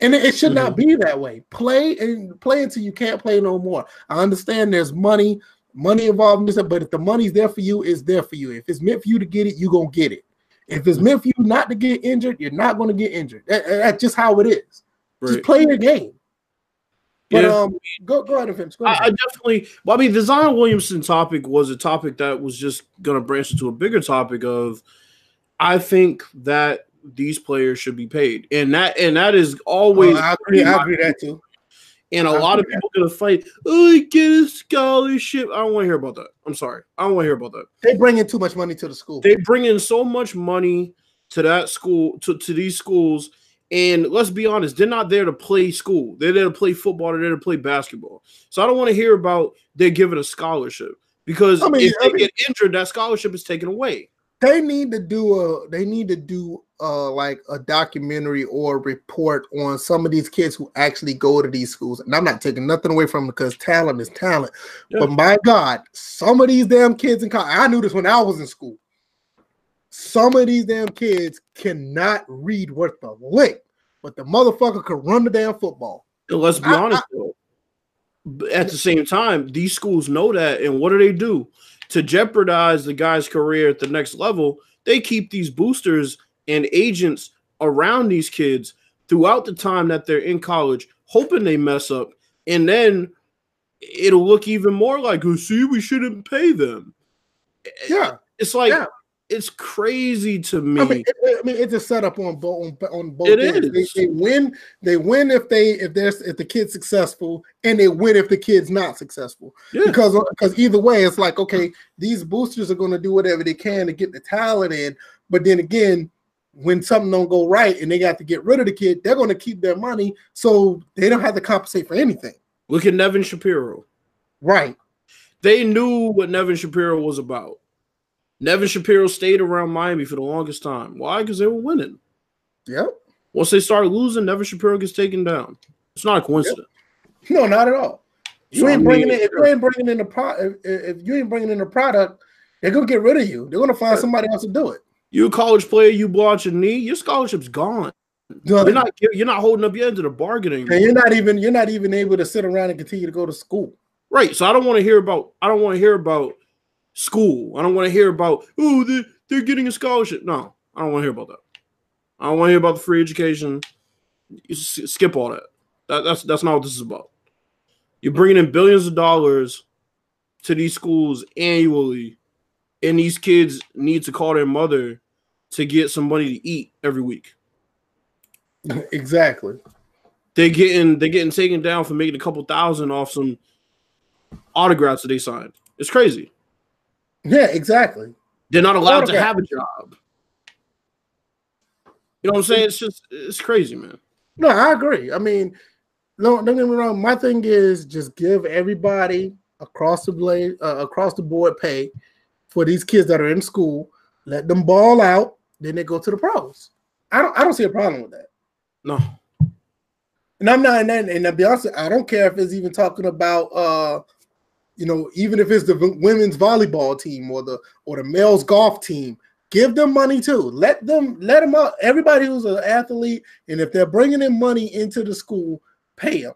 And it, it should mm-hmm. not be that way. Play and play until you can't play no more. I understand there's money, money involved in this, but if the money's there for you, it's there for you. If it's meant for you to get it, you're gonna get it. If it's meant for you not to get injured, you're not going to get injured. That, that's just how it is. Right. Just play your game. But yeah. um, go go ahead, Vince. Go ahead. I, I, definitely. Well, I mean, the Zion Williamson topic was a topic that was just going to branch into a bigger topic of. I think that these players should be paid, and that and that is always. Oh, I agree. I agree that too. And a lot of people gonna fight. Oh, get a scholarship. I don't want to hear about that. I'm sorry. I don't want to hear about that. They bring in too much money to the school. They bring in so much money to that school, to, to these schools. And let's be honest, they're not there to play school. They're there to play football. They're there to play basketball. So I don't want to hear about they're given a scholarship because I mean, if they I mean, get injured, that scholarship is taken away they need to do a they need to do uh like a documentary or a report on some of these kids who actually go to these schools. And I'm not taking nothing away from them because talent is talent. Yeah. But my God, some of these damn kids in college, I knew this when I was in school. some of these damn kids cannot read worth a lick, but the motherfucker could run the damn football. let's be I, honest I, though. At the same time, these schools know that, and what do they do to jeopardize the guy's career at the next level? They keep these boosters and agents around these kids throughout the time that they're in college, hoping they mess up, and then it'll look even more like, oh, see, we shouldn't pay them. Yeah, it's like yeah. It's crazy to me. I mean, it, I mean, it's a setup on both on, on both. It is. They, they, win. They win if they if there's if the kid's successful, and they win if the kid's not successful. Yeah. Because uh, because either way, it's like okay, these boosters are going to do whatever they can to get the talent in, but then again, when something don't go right and they got to get rid of the kid, they're going to keep their money, so they don't have to compensate for anything. Look at Nevin Shapiro. Right. They knew what Nevin Shapiro was about. Nevin Shapiro stayed around Miami for the longest time. Why? Because they were winning. Yep. Once they start losing, Nevin Shapiro gets taken down. It's not a coincidence. Yep. No, not at all. You so ain't I mean, bringing in, if you ain't bringing in the pro, if, if you ain't bringing in the product, they're gonna get rid of you. They're gonna find somebody else to do it. You a college player, you blow out your knee, your scholarship's gone. You're not you're not holding up your end of the bargaining. And you're not even you're not even able to sit around and continue to go to school. Right. So I don't want to hear about I don't want to hear about school. I don't want to hear about oh they they're getting a scholarship. No, I don't want to hear about that. I don't want to hear about the free education. skip all that. that. That's that's not what this is about. You're bringing in billions of dollars to these schools annually, and these kids need to call their mother to get some money to eat every week. [LAUGHS] Exactly. They're getting they're getting taken down for making a couple thousand off some autographs that they signed. It's crazy. Yeah, exactly. They're not allowed to have a job. You know what I'm saying? It's just it's crazy, man. No, I agree. I mean, no, don't get me wrong. My thing is just give everybody across the blade, uh, across the board pay for these kids that are in school. Let them ball out, then they go to the pros. I don't. I don't see a problem with that. No. And I'm not, and, and to be honest, I don't care if it's even talking about, uh, you know, even if it's the women's volleyball team or the or the males golf team. Give them money too. Let them let them out. Everybody who's an athlete, and if they're bringing in money into the school, pay them.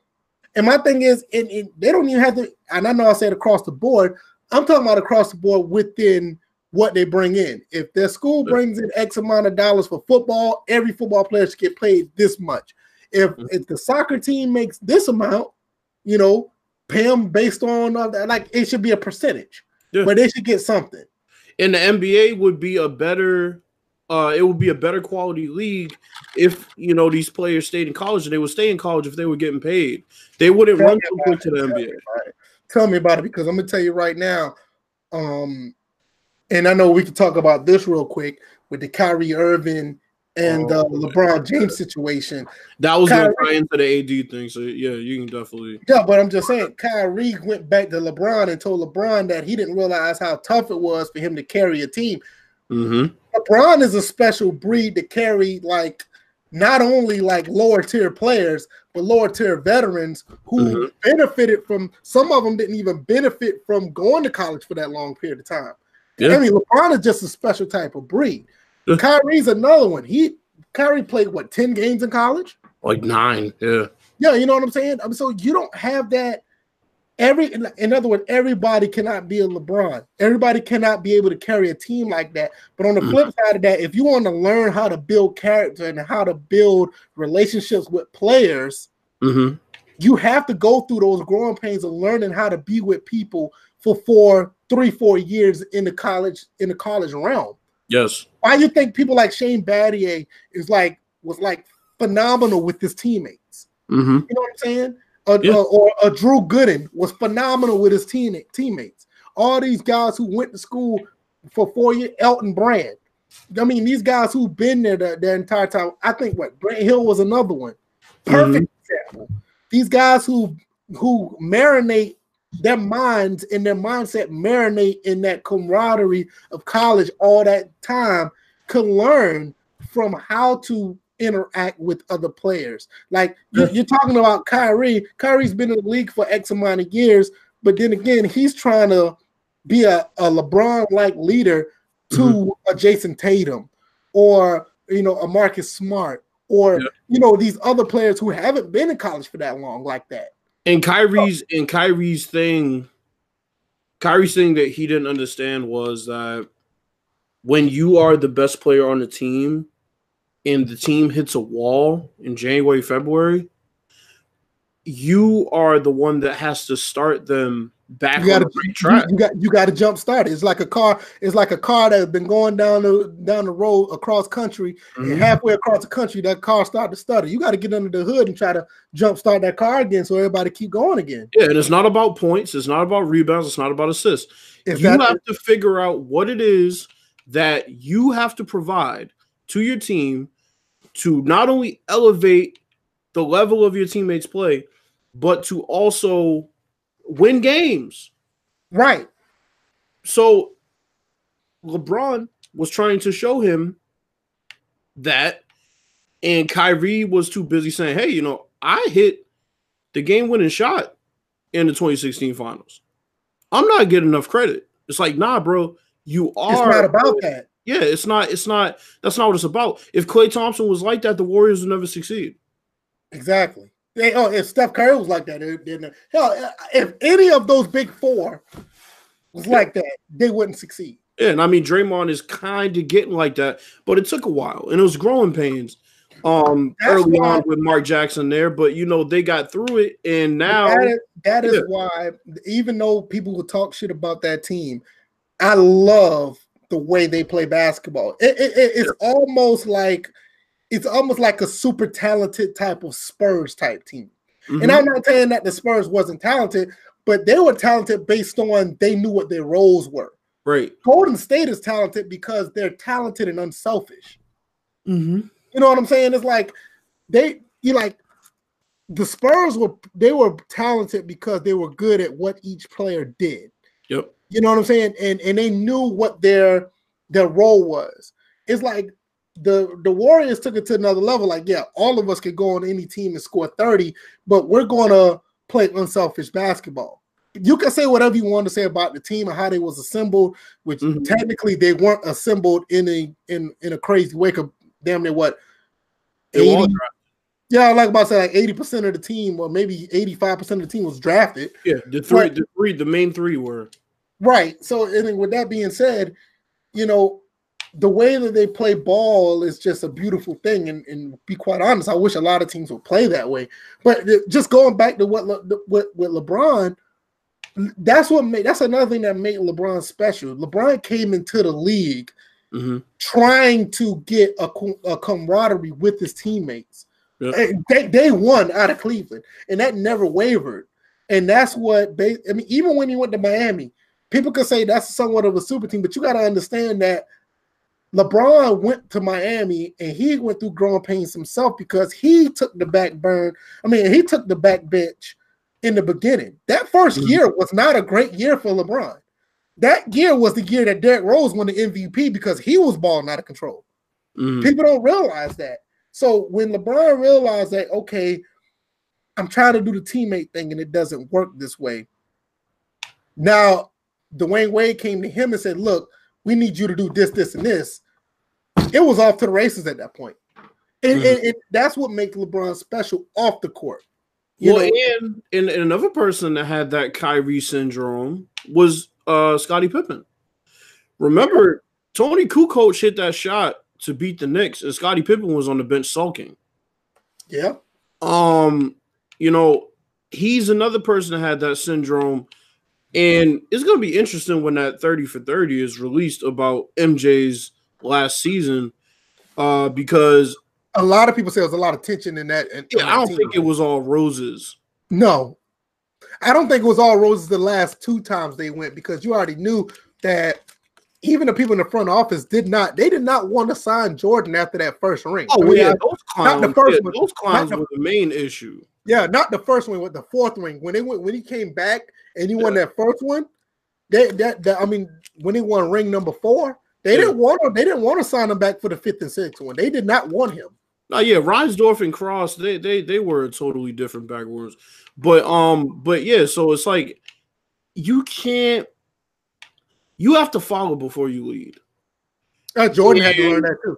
And my thing is, and, and they don't even have to. And I know I said across the board. I'm talking about across the board within what they bring in. If their school brings in X amount of dollars for football, every football player should get paid this much. If mm-hmm. if the soccer team makes this amount, you know, pay them based on uh, like it should be a percentage, yeah. but they should get something. And the NBA would be a better, uh, it would be a better quality league if you know these players stayed in college and they would stay in college if they were getting paid. They wouldn't tell run so quick to the NBA. Tell me about it because I'm gonna tell you right now. Um, and I know we can talk about this real quick with the Kyrie Irving and oh, uh, LeBron James situation. That was Kyrie, going into the AD thing, so yeah, you can definitely. Yeah, but I'm just saying, Kyrie went back to LeBron and told LeBron that he didn't realize how tough it was for him to carry a team. Mm-hmm. LeBron is a special breed to carry, like not only like lower tier players, but lower tier veterans who mm-hmm. benefited from. Some of them didn't even benefit from going to college for that long period of time. Yeah. I mean, LeBron is just a special type of breed. [LAUGHS] Kyrie's another one. He Kyrie played what ten games in college? Like nine, yeah. Yeah, you know what I'm saying. Mean, so you don't have that. Every, in other words, everybody cannot be a LeBron. Everybody cannot be able to carry a team like that. But on the mm. flip side of that, if you want to learn how to build character and how to build relationships with players, mm-hmm. you have to go through those growing pains of learning how to be with people for four, three, four years in the college in the college realm. Yes. Why do you think people like Shane Battier is like was like phenomenal with his teammates? Mm-hmm. You know what I'm saying? Uh, yeah. uh, or uh, Drew Gooden was phenomenal with his team teammates. All these guys who went to school for four years, Elton Brand. I mean, these guys who've been there the, the entire time. I think what Grant Hill was another one. Perfect mm-hmm. example. These guys who who marinate their minds and their mindset marinate in that camaraderie of college all that time could learn from how to interact with other players. Like you're, you're, talking about Kyrie. Kyrie's been in the league for X amount of years, but then again, he's trying to be a, a LeBron like leader to mm-hmm. a Jayson Tatum or you know a Marcus Smart or yeah. you know these other players who haven't been in college for that long like that. And Kyrie's and Kyrie's thing, Kyrie's thing that he didn't understand was that when you are the best player on the team and the team hits a wall in January, February, you are the one that has to start them back you gotta, on the right track. You, you got you got to jump start. it. It's like a car. It's like a car that's been going down the down the road across country, mm-hmm. and halfway across the country, that car start to stutter. You got to get under the hood and try to jump start that car again, so everybody keep going again. Yeah, and it's not about points. It's not about rebounds. It's not about assists. Is you have to figure out what it is that you have to provide to your team to not only elevate the level of your teammates' play, but to also win games. Right. So LeBron was trying to show him that, and Kyrie was too busy saying, Hey, you know, I hit the game winning shot in the 2016 finals. I'm not getting enough credit. It's like, nah, bro, you are. It's not about that. Yeah, it's not. It's not. That's not what it's about. If Klay Thompson was like that, the Warriors would never succeed. Exactly. They, oh, if Steph Curry was like that, then hell, if any of those big four was like that, they wouldn't succeed. Yeah, and I mean Draymond is kind of getting like that, but it took a while, and it was growing pains. Um, That's early why, on with Mark Jackson there, but you know they got through it, and now that is, that is yeah. why, even though people will talk shit about that team, I love the way they play basketball. It, it, it, it's yeah. almost like it's almost like a super talented type of Spurs type team. Mm-hmm. And I'm not saying that the Spurs wasn't talented, but they were talented based on they knew what their roles were. Right. Golden State is talented because they're talented and unselfish. Mm-hmm. You know what I'm saying? It's like they you like the Spurs were they were talented because they were good at what each player did. Yep. You know what I'm saying? And and they knew what their their role was. It's like the the Warriors took it to another level. Like, yeah, all of us could go on any team and score 30, but we're gonna play unselfish basketball. You can say whatever you want to say about the team and how they was assembled, which mm-hmm. technically they weren't assembled in a in in a crazy way. Of damn near what 80, yeah, I like about to say like 80% of the team, or maybe 85% of the team was drafted. Yeah, the three, but, the three, the main three were right. So, and with that being said, you know, the way that they play ball is just a beautiful thing. And, and be quite honest, I wish a lot of teams would play that way. But just going back to what Le, what with LeBron, that's what made that's another thing that made LeBron special. LeBron came into the league mm-hmm. trying to get a, a, camaraderie with his teammates. Yep. They, they won out of Cleveland, and that never wavered. And that's what they, I mean. Even when he went to Miami, people could say that's somewhat of a super team, but you got to understand that LeBron went to Miami and he went through growing pains himself because he took the back burn. I mean, he took the back bench in the beginning. That 1st mm-hmm. year was not a great year for LeBron. That year was the year that Derrick Rose won the MVP because he was balling out of control. Mm-hmm. People don't realize that. So when LeBron realized that, okay, I'm trying to do the teammate thing and it doesn't work this way. Now, Dwyane Wade came to him and said, Look, we need you to do this, this, and this. It was off to the races at that point. And, mm-hmm. and, and that's what makes LeBron special off the court. You well, and, and, and another person that had that Kyrie syndrome was uh Scottie Pippen. Remember, Toni Kukoc hit that shot to beat the Knicks, and Scottie Pippen was on the bench sulking. Yeah. Um, you know, he's another person that had that syndrome and it's going to be interesting when that 30 for 30 is released about MJ's last season uh, because a lot of people say there's a lot of tension in that. In, yeah, I don't team. think it was all roses. No, I don't think it was all roses the last two times they went because you already knew that even the people in the front office did not they did not want to sign Jordan after that first ring. Oh I mean, yeah, those clowns, not the first yeah, those clowns were the main issue. Yeah, not the first one, but the fourth ring. When they went when he came back and he won that first one, they that, that I mean, when he won ring number four, they yeah. didn't want to they didn't want to sign him back for the fifth and sixth one. They did not want him. Oh yeah, Reinsdorf and Krause, they they they were totally different backwards. But um, but yeah, so it's like you can't you have to follow before you lead. Uh, Jordan and, had to learn that too.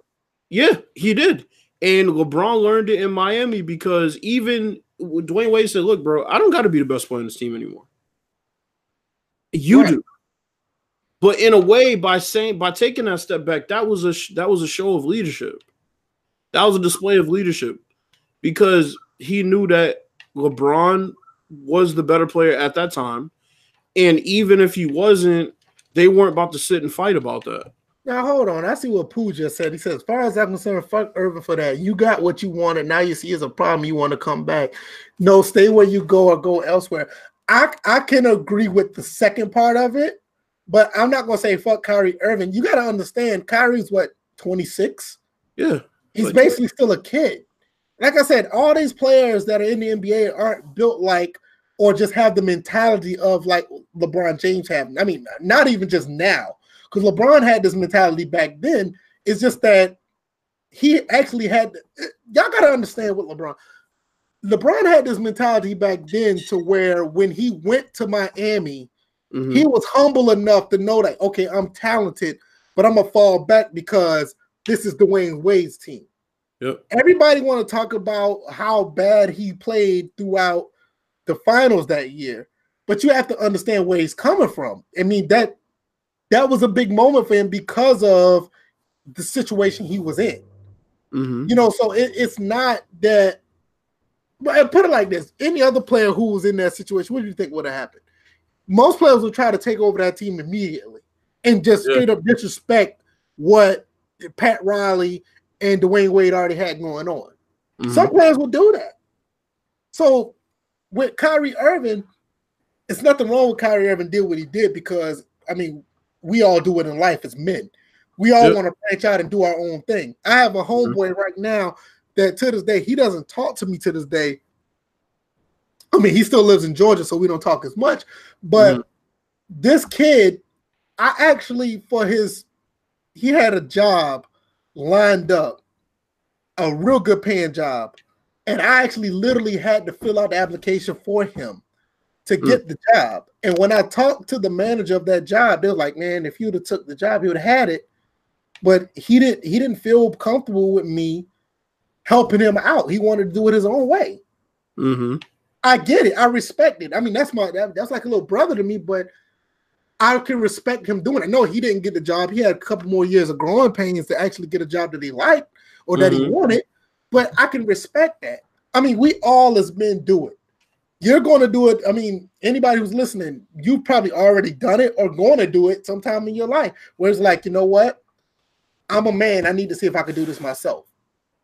Yeah, he did. And LeBron learned it in Miami because even Dwyane Wade said, "Look, bro, I don't got to be the best player in this team anymore. You right. do." But in a way, by saying by taking that step back, that was a that was a show of leadership. That was a display of leadership because he knew that LeBron was the better player at that time, and even if he wasn't, they weren't about to sit and fight about that. Now hold on. I see what Pooh just said. He said, as far as I'm concerned, fuck Irving for that. You got what you wanted. Now you see it's a problem. You want to come back. No, stay where you go or go elsewhere. I I can agree with the second part of it, but I'm not gonna say fuck Kyrie Irving. You gotta understand Kyrie's what 26? Yeah. He's basically still a kid. Like I said, all these players that are in the NBA aren't built like or just have the mentality of like LeBron James having. I mean, not even just now because LeBron had this mentality back then. It's just that he actually had. Y'all got to understand what LeBron. LeBron had this mentality back then to where when he went to Miami, mm-hmm. he was humble enough to know that okay, I'm talented, but I'm gonna fall back because this is Dwyane Wade's team. Yep. Everybody want to talk about how bad he played throughout the finals that year, but you have to understand where he's coming from. I mean that that was a big moment for him because of the situation he was in. Mm-hmm. You know, so it, it's not that. But put it like this: any other player who was in that situation, what do you think would have happened? Most players would try to take over that team immediately and just yeah. straight up disrespect what Pat Riley and Dwyane Wade already had going on. Mm-hmm. Some players will do that. So with Kyrie Irving, it's nothing wrong with Kyrie Irving did what he did because I mean we all do it in life as men. We all yep. want to branch out and do our own thing. I have a mm-hmm. homeboy mm-hmm. right now that to this day he doesn't talk to me to this day. I mean, he still lives in Georgia, so we don't talk as much. But mm-hmm. this kid, I actually for his, he had a job lined up, a real good paying job, and I actually literally had to fill out the application for him to mm. get mm. the job. And when I talked to the manager of that job, they were like, "Man, if you'd have took the job, he would have had it." But he didn't. He didn't feel comfortable with me helping him out. He wanted to do it his own way. Mm-hmm. I get it. I respect it. I mean, that's my that, that's like a little brother to me, but I can respect him doing it. No, he didn't get the job. He had a couple more years of growing pains to actually get a job that he liked or that mm-hmm. he wanted. But I can respect that. I mean, we all as men do it you're going to do it. I mean, anybody who's listening, you've probably already done it or going to do it sometime in your life where it's like, you know what? I'm a man. I need to see if I can do this myself.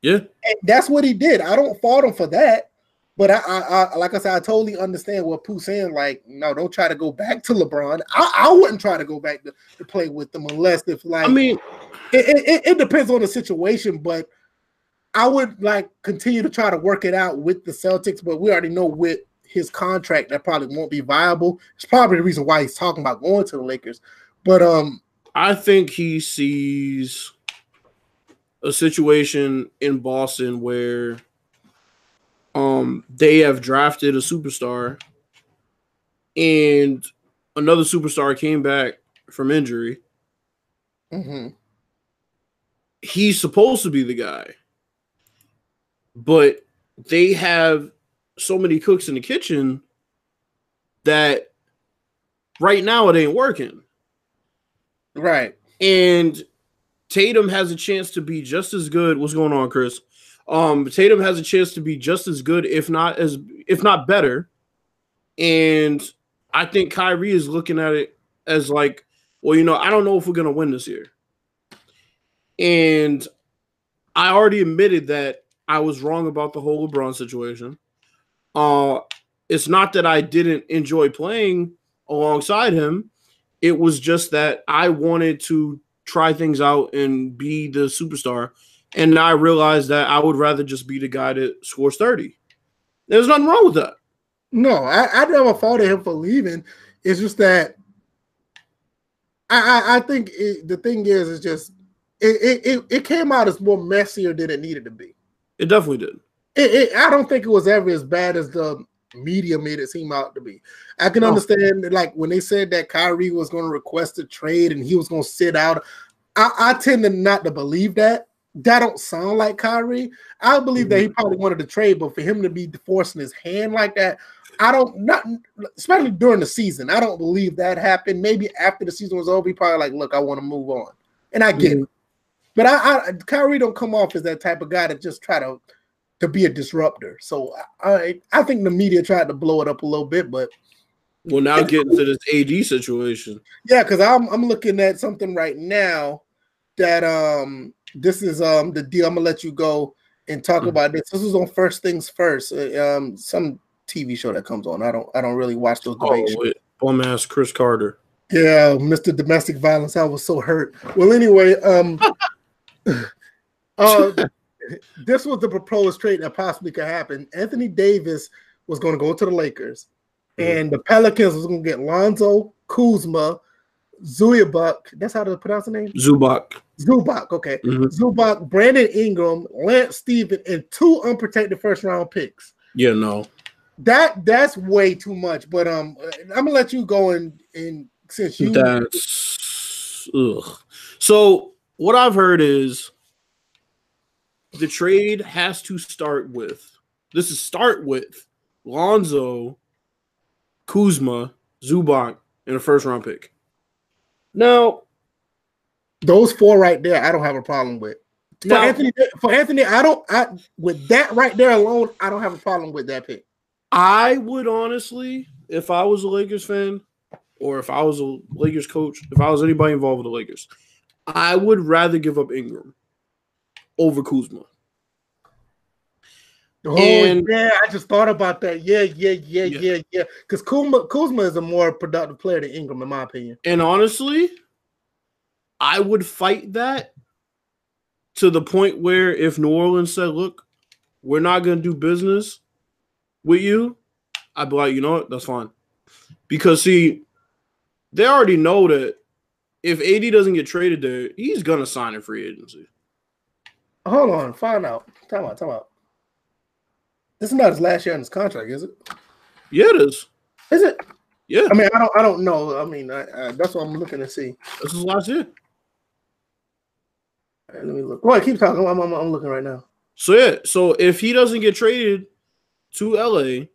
Yeah. And that's what he did. I don't fault him for that. But I, I, I like I said, I totally understand what Pooh's saying. Like, no, don't try to go back to LeBron. I, I wouldn't try to go back to, to play with them unless if like I mean it, it, it depends on the situation, but I would like continue to try to work it out with the Celtics, but we already know with his contract that probably won't be viable. It's probably the reason why he's talking about going to the Lakers. But um I think he sees a situation in Boston where um they have drafted a superstar and another superstar came back from injury. Mm-hmm. He's supposed to be the guy, but they have so many cooks in the kitchen that right now it ain't working. Right. And Tatum has a chance to be just as good. What's going on, Chris? Um, Tatum has a chance to be just as good, if not as if not better. And I think Kyrie is looking at it as like, well, you know, I don't know if we're gonna win this year. And I already admitted that I was wrong about the whole LeBron situation. Uh, it's not that I didn't enjoy playing alongside him. It was just that I wanted to try things out and be the superstar. And I realized that I would rather just be the guy that scores 30. There's nothing wrong with that. No, I, I never faulted him for leaving. It's just that I, I, I think it, the thing is, is just it, it, it came out as more messier than it needed to be. It definitely did. It, it, I don't think it was ever as bad as the media made it seem out to be. I can understand like when they said that Kyrie was going to request a trade and he was going to sit out. I, I tend to not to believe that. That don't sound like Kyrie. I believe that he probably wanted to trade, but for him to be forcing his hand like that, I don't not especially during the season. I don't believe that happened. Maybe after the season was over, he probably like, look, I want to move on, and I get mm-hmm. it. But I, I, Kyrie don't come off as that type of guy to just try to to be a disruptor. So I I think the media tried to blow it up a little bit, but well, now getting to this AD situation. Yeah, because I'm I'm looking at something right now that um this is um the deal. I'm gonna let you go and talk mm-hmm. about this. This is on First Things First. Uh, um, some TV show that comes on. I don't I don't really watch those debates. Oh, bum ass Cris Carter. Yeah, Mr. Domestic Violence. I was so hurt. Well, anyway, um, [LAUGHS] uh, this was the proposed trade that possibly could happen. Anthony Davis was going to go to the Lakers, mm-hmm. and the Pelicans was going to get Lonzo Kuzma, Zubac. That's how to pronounce the name. Zubac. Zubac. Okay. Mm-hmm. Zubac, Brandon Ingram, Lance Stephen, and two unprotected first round picks. Yeah, no. That that's way too much. But um, I'm gonna let you go and and since you that's ugh. So what I've heard is the trade has to start with this is start with Lonzo, Kuzma, Zubac, and a first round pick. Now, those four right there, I don't have a problem with. For now, Anthony, for Anthony, I don't. I with that right there alone, I don't have a problem with that pick. I would honestly, if I was a Lakers fan, or if I was a Lakers coach, if I was anybody involved with the Lakers, I would rather give up Ingram over Kuzma. Oh and, yeah, I just thought about that. Yeah, yeah, yeah, yeah, yeah. yeah. Because Kuzma, Kuzma is a more productive player than Ingram, in my opinion. And honestly, I would fight that to the point where if New Orleans said, "Look, we're not going to do business with you," I'd be like, "You know what? That's fine," because see, they already know that if AD doesn't get traded there, he's going to sign in free agency. Hold on, find out. Time out, time out. This is not his last year on his contract, is it? Yeah, it is. Is it? Yeah. I mean, I don't, I don't know. I mean, I, I, that's what I'm looking to see. This is last year. Right, let me look. Oh, well, keep talking. I'm, I'm, I'm looking right now. So yeah, so if he doesn't get traded to LA,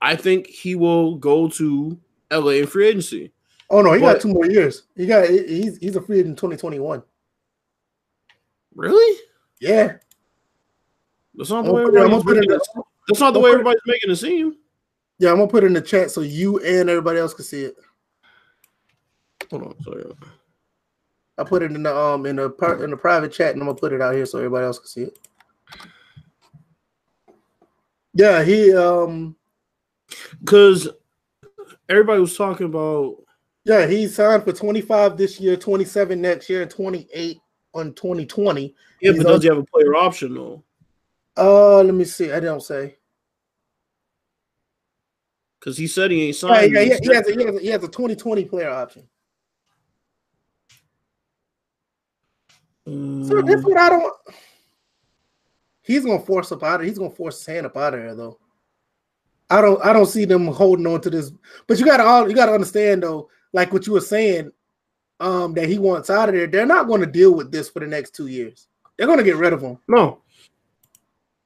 I think he will go to LA in free agency. Oh no, he but, got two more years. He got he's he's a free agent in 2021. Really? Yeah. That's not the way everybody's making it. That's not the way everybody's making it seem. Yeah, I'm gonna put it in the chat so you and everybody else can see it. Hold on, sorry. I put it in the um in the part in the private chat and I'm gonna put it out here so everybody else can see it. Yeah, he um because everybody was talking about yeah, he signed for 25 this year, 27 next year, and 28 on 2020. Yeah, He's but does he have a player option though? Uh, let me see. I don't say. Because he said he ain't signed. Yeah, yeah, he, has a, he, has a, he has a 2020 player option. Um, so that's what I don't. He's gonna force up out of. He's gonna force his hand up out of there though. I don't. I don't see them holding on to this. But you gotta all. You gotta understand though. Like what you were saying, um, that he wants out of there. They're not going to deal with this for the next two years. They're going to get rid of him. No,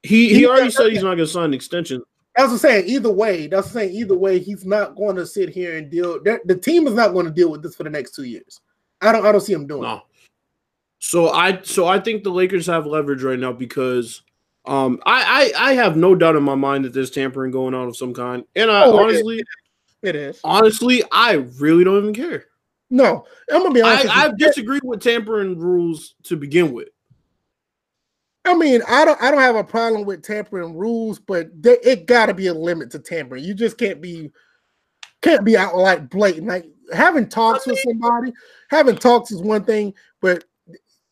he he, already said he's not going to sign an extension. That's what I'm saying. Either way, that's saying. Either way, he's not going to sit here and deal. The team is not going to deal with this for the next two years. I don't. I don't see him doing. No. It. So I so I think the Lakers have leverage right now because um I I, I have no doubt in my mind that there's tampering going on of some kind, and I oh, honestly, it is. Honestly, I really don't even care. No, I'm gonna be honest. I, I disagree with tampering rules to begin with. I mean, I don't I don't have a problem with tampering rules, but there, it got to be a limit to tampering. You just can't be can't be out like blatant. Like having talks I mean, with somebody, having talks is one thing, but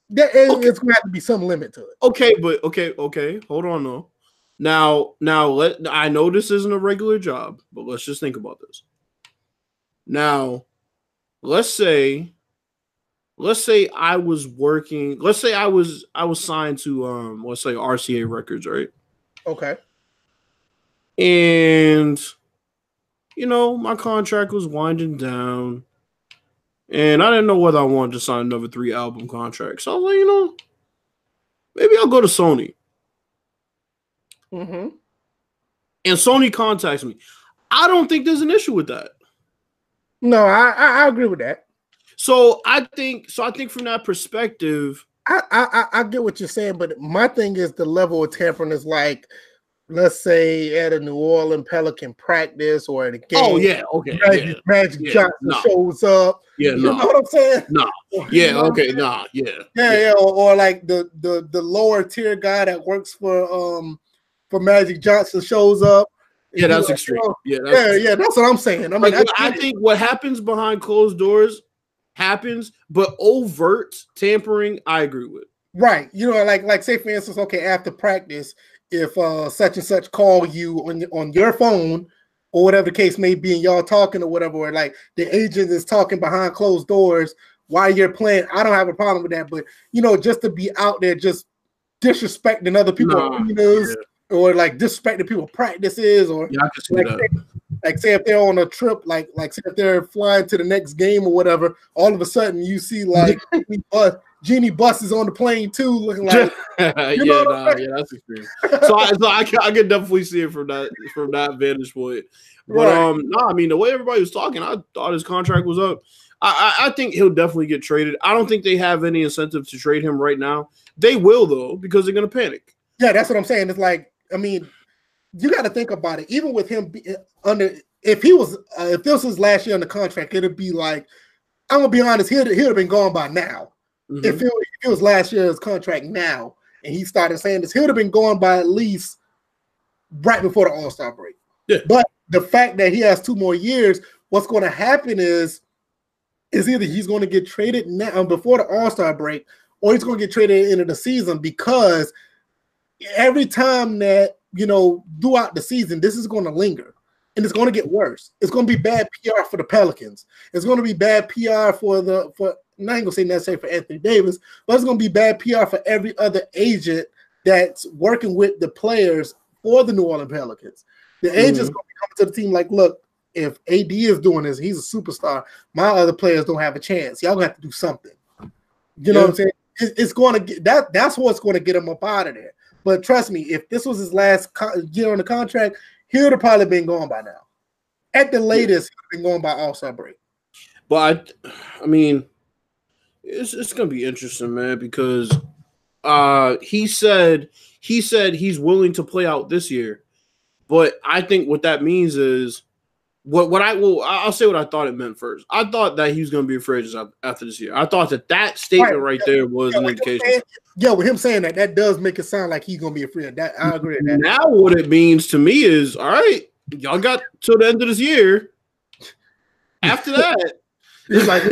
there, okay. it's to have to be some limit to it. Okay, but okay, okay, hold on though. Now, now let I know this isn't a regular job, but let's just think about this. Now, let's say let's say I was working, let's say I was I was signed to um let's say RCA Records, right? Okay. And you know, my contract was winding down and I didn't know whether I wanted to sign another three album contract. So I was like, you know, maybe I'll go to Sony. Mm-hmm. And Sony contacts me. I don't think there's an issue with that. No, I, I, I agree with that. So I think so. I think from that perspective, I, I I get what you're saying, but my thing is the level of tampering is like, let's say at a New Orleans Pelican practice or at a game. oh yeah, okay, Magic, yeah, Magic yeah, Johnson no. shows up. yeah, You know no, what I'm saying? no, You yeah, know okay, nah, yeah, Yeah, yeah, or, or like the the the lower tier guy that works for um for Magic Johnson shows up. Yeah. That's Like, extreme. oh, Yeah, that's Yeah, yeah, that's what I'm saying. I mean, Like, I, I think what happens behind closed doors happens, but overt tampering, I agree with. right. You know, like like say for instance, okay, after practice, if uh such and such call you on on your phone or whatever the case may be, and y'all talking or whatever, or like the agent is talking behind closed doors while you're playing, I don't have a problem with that. But you know, just to be out there just disrespecting other people's Nah, arenas or like disrespecting people practices or Yeah, I can see like, that. say, like say if they're on a trip, like like say if they're flying to the next game or whatever, all of a sudden you see like [LAUGHS] Jeanie Buss, Jeanie Buss is on the plane too, looking like [LAUGHS] yeah, you know what nah, I'm yeah, that's extreme. So, I, so I, can, I can definitely see it from that from that vantage point. But Right. um, no, I mean the way everybody was talking, I thought his contract was up. I, I I think he'll definitely get traded. I don't think they have any incentive to trade him right now. They will though because they're gonna panic. yeah, that's what I'm saying. It's like I mean, you got to think about it. Even with him be, under, if he was, uh, if this was last year on the contract, it'd be like I'm gonna be honest, he'd he'd have been gone by now. Mhm. If, it, if it was last year's contract now, and he started saying this, he would have been gone by at least right before the All Star break. Yeah. But the fact that he has two more years, what's going to happen is, is either he's going to get traded now before the All Star break, or he's going to get traded at the end of the season because every time that you know throughout the season, this is going to linger. And it's going to get worse. It's going to be bad PR for the Pelicans. It's going to be bad PR for the for. I'm not even gonna say necessarily for Anthony Davis, but it's going to be bad PR for every other agent that's working with the players for the New Orleans Pelicans. The agent's Mhm. going to be coming to the team like, look, if AD is doing this, he's a superstar. My other players don't have a chance. Y'all gonna have to do something. You know Yeah. what I'm saying? It- it's going to get that. That's what's going to get him up out of there. But trust me, if this was his last co- year on the contract, he would have probably been gone by now. At the latest, have been gone by All Star break. But I, I mean, it's it's gonna be interesting, man, because uh he said he said he's willing to play out this year, but I think what that means is what what I will I'll say what I thought it meant first. I thought that he was gonna be a free agent after this year. I thought that that statement Right. right there was Yeah, an indication. Yeah, with him saying that, that does make it sound like he's gonna be a free agent. That I agree that. Now what it means to me is all right, y'all got till the end of this year. After [LAUGHS] that, It's like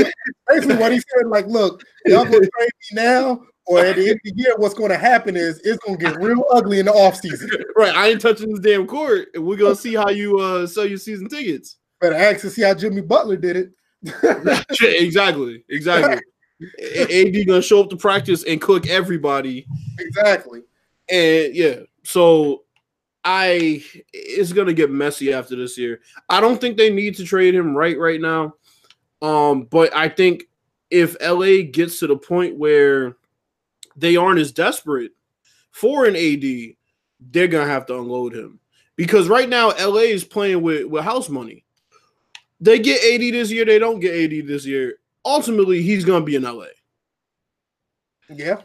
basically what he said. Like, look, y'all gonna trade me now, or at the end of the year, what's gonna happen is it's gonna get real ugly in the offseason. [LAUGHS] right, I ain't touching this damn court, and we're gonna see how you uh sell your season tickets. Better ask to see how Jimmy Butler did it. [LAUGHS] exactly, exactly. AD gonna show up to practice and cook everybody, exactly. and yeah. So I it's gonna get messy after this year. I don't think they need to trade him right right now. Um, but I think if LA gets to the point where they aren't as desperate for an AD, they're gonna have to unload him because right now LA is playing with with house money. They get AD this year, they don't get AD this year. Ultimately, he's gonna be in LA. Yeah.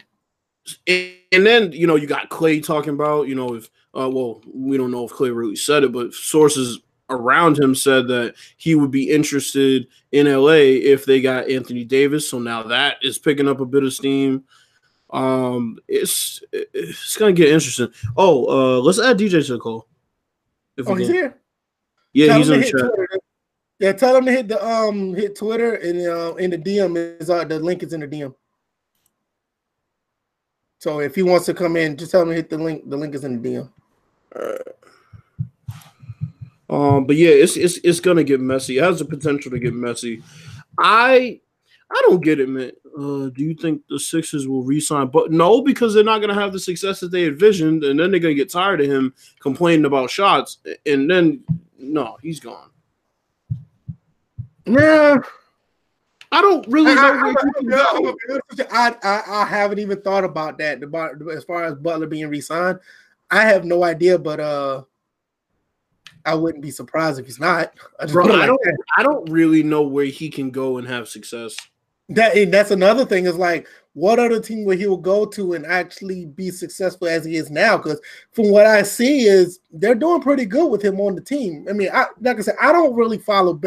And, and then you know you got Clay talking about you know if uh, well we don't know if Clay really said it, but sources around him said that he would be interested in LA if they got Anthony Davis. So now that is picking up a bit of steam. Um, it's it's gonna get interesting. Oh, uh, let's add DJ to the call. If Oh, he's here. Yeah, Tell he's in the chat. Twitter. Yeah, tell him to hit the um hit Twitter and uh, in the DM is uh, the link is in the DM. So if he wants to come in, just tell him to hit the link. The link is in the DM. Um, but yeah, it's it's it's gonna get messy. It has the potential to get messy. I I don't get it, man. Uh, do you think the Sixers will resign? But no, because they're not gonna have the success that they envisioned, and then they're gonna get tired of him complaining about shots, and then no, he's gone. Yeah, I don't really know where he. I, I, I haven't even thought about that. About as far as Butler being re-signed, I have no idea. But uh, I wouldn't be surprised if he's not. I, Bro, I don't. I don't really know where he can go and have success. That and that's another thing is like what other team will he will go to and actually be successful as he is now? Because from what I see is they're doing pretty good with him on the team. I mean, I like I said, I don't really follow.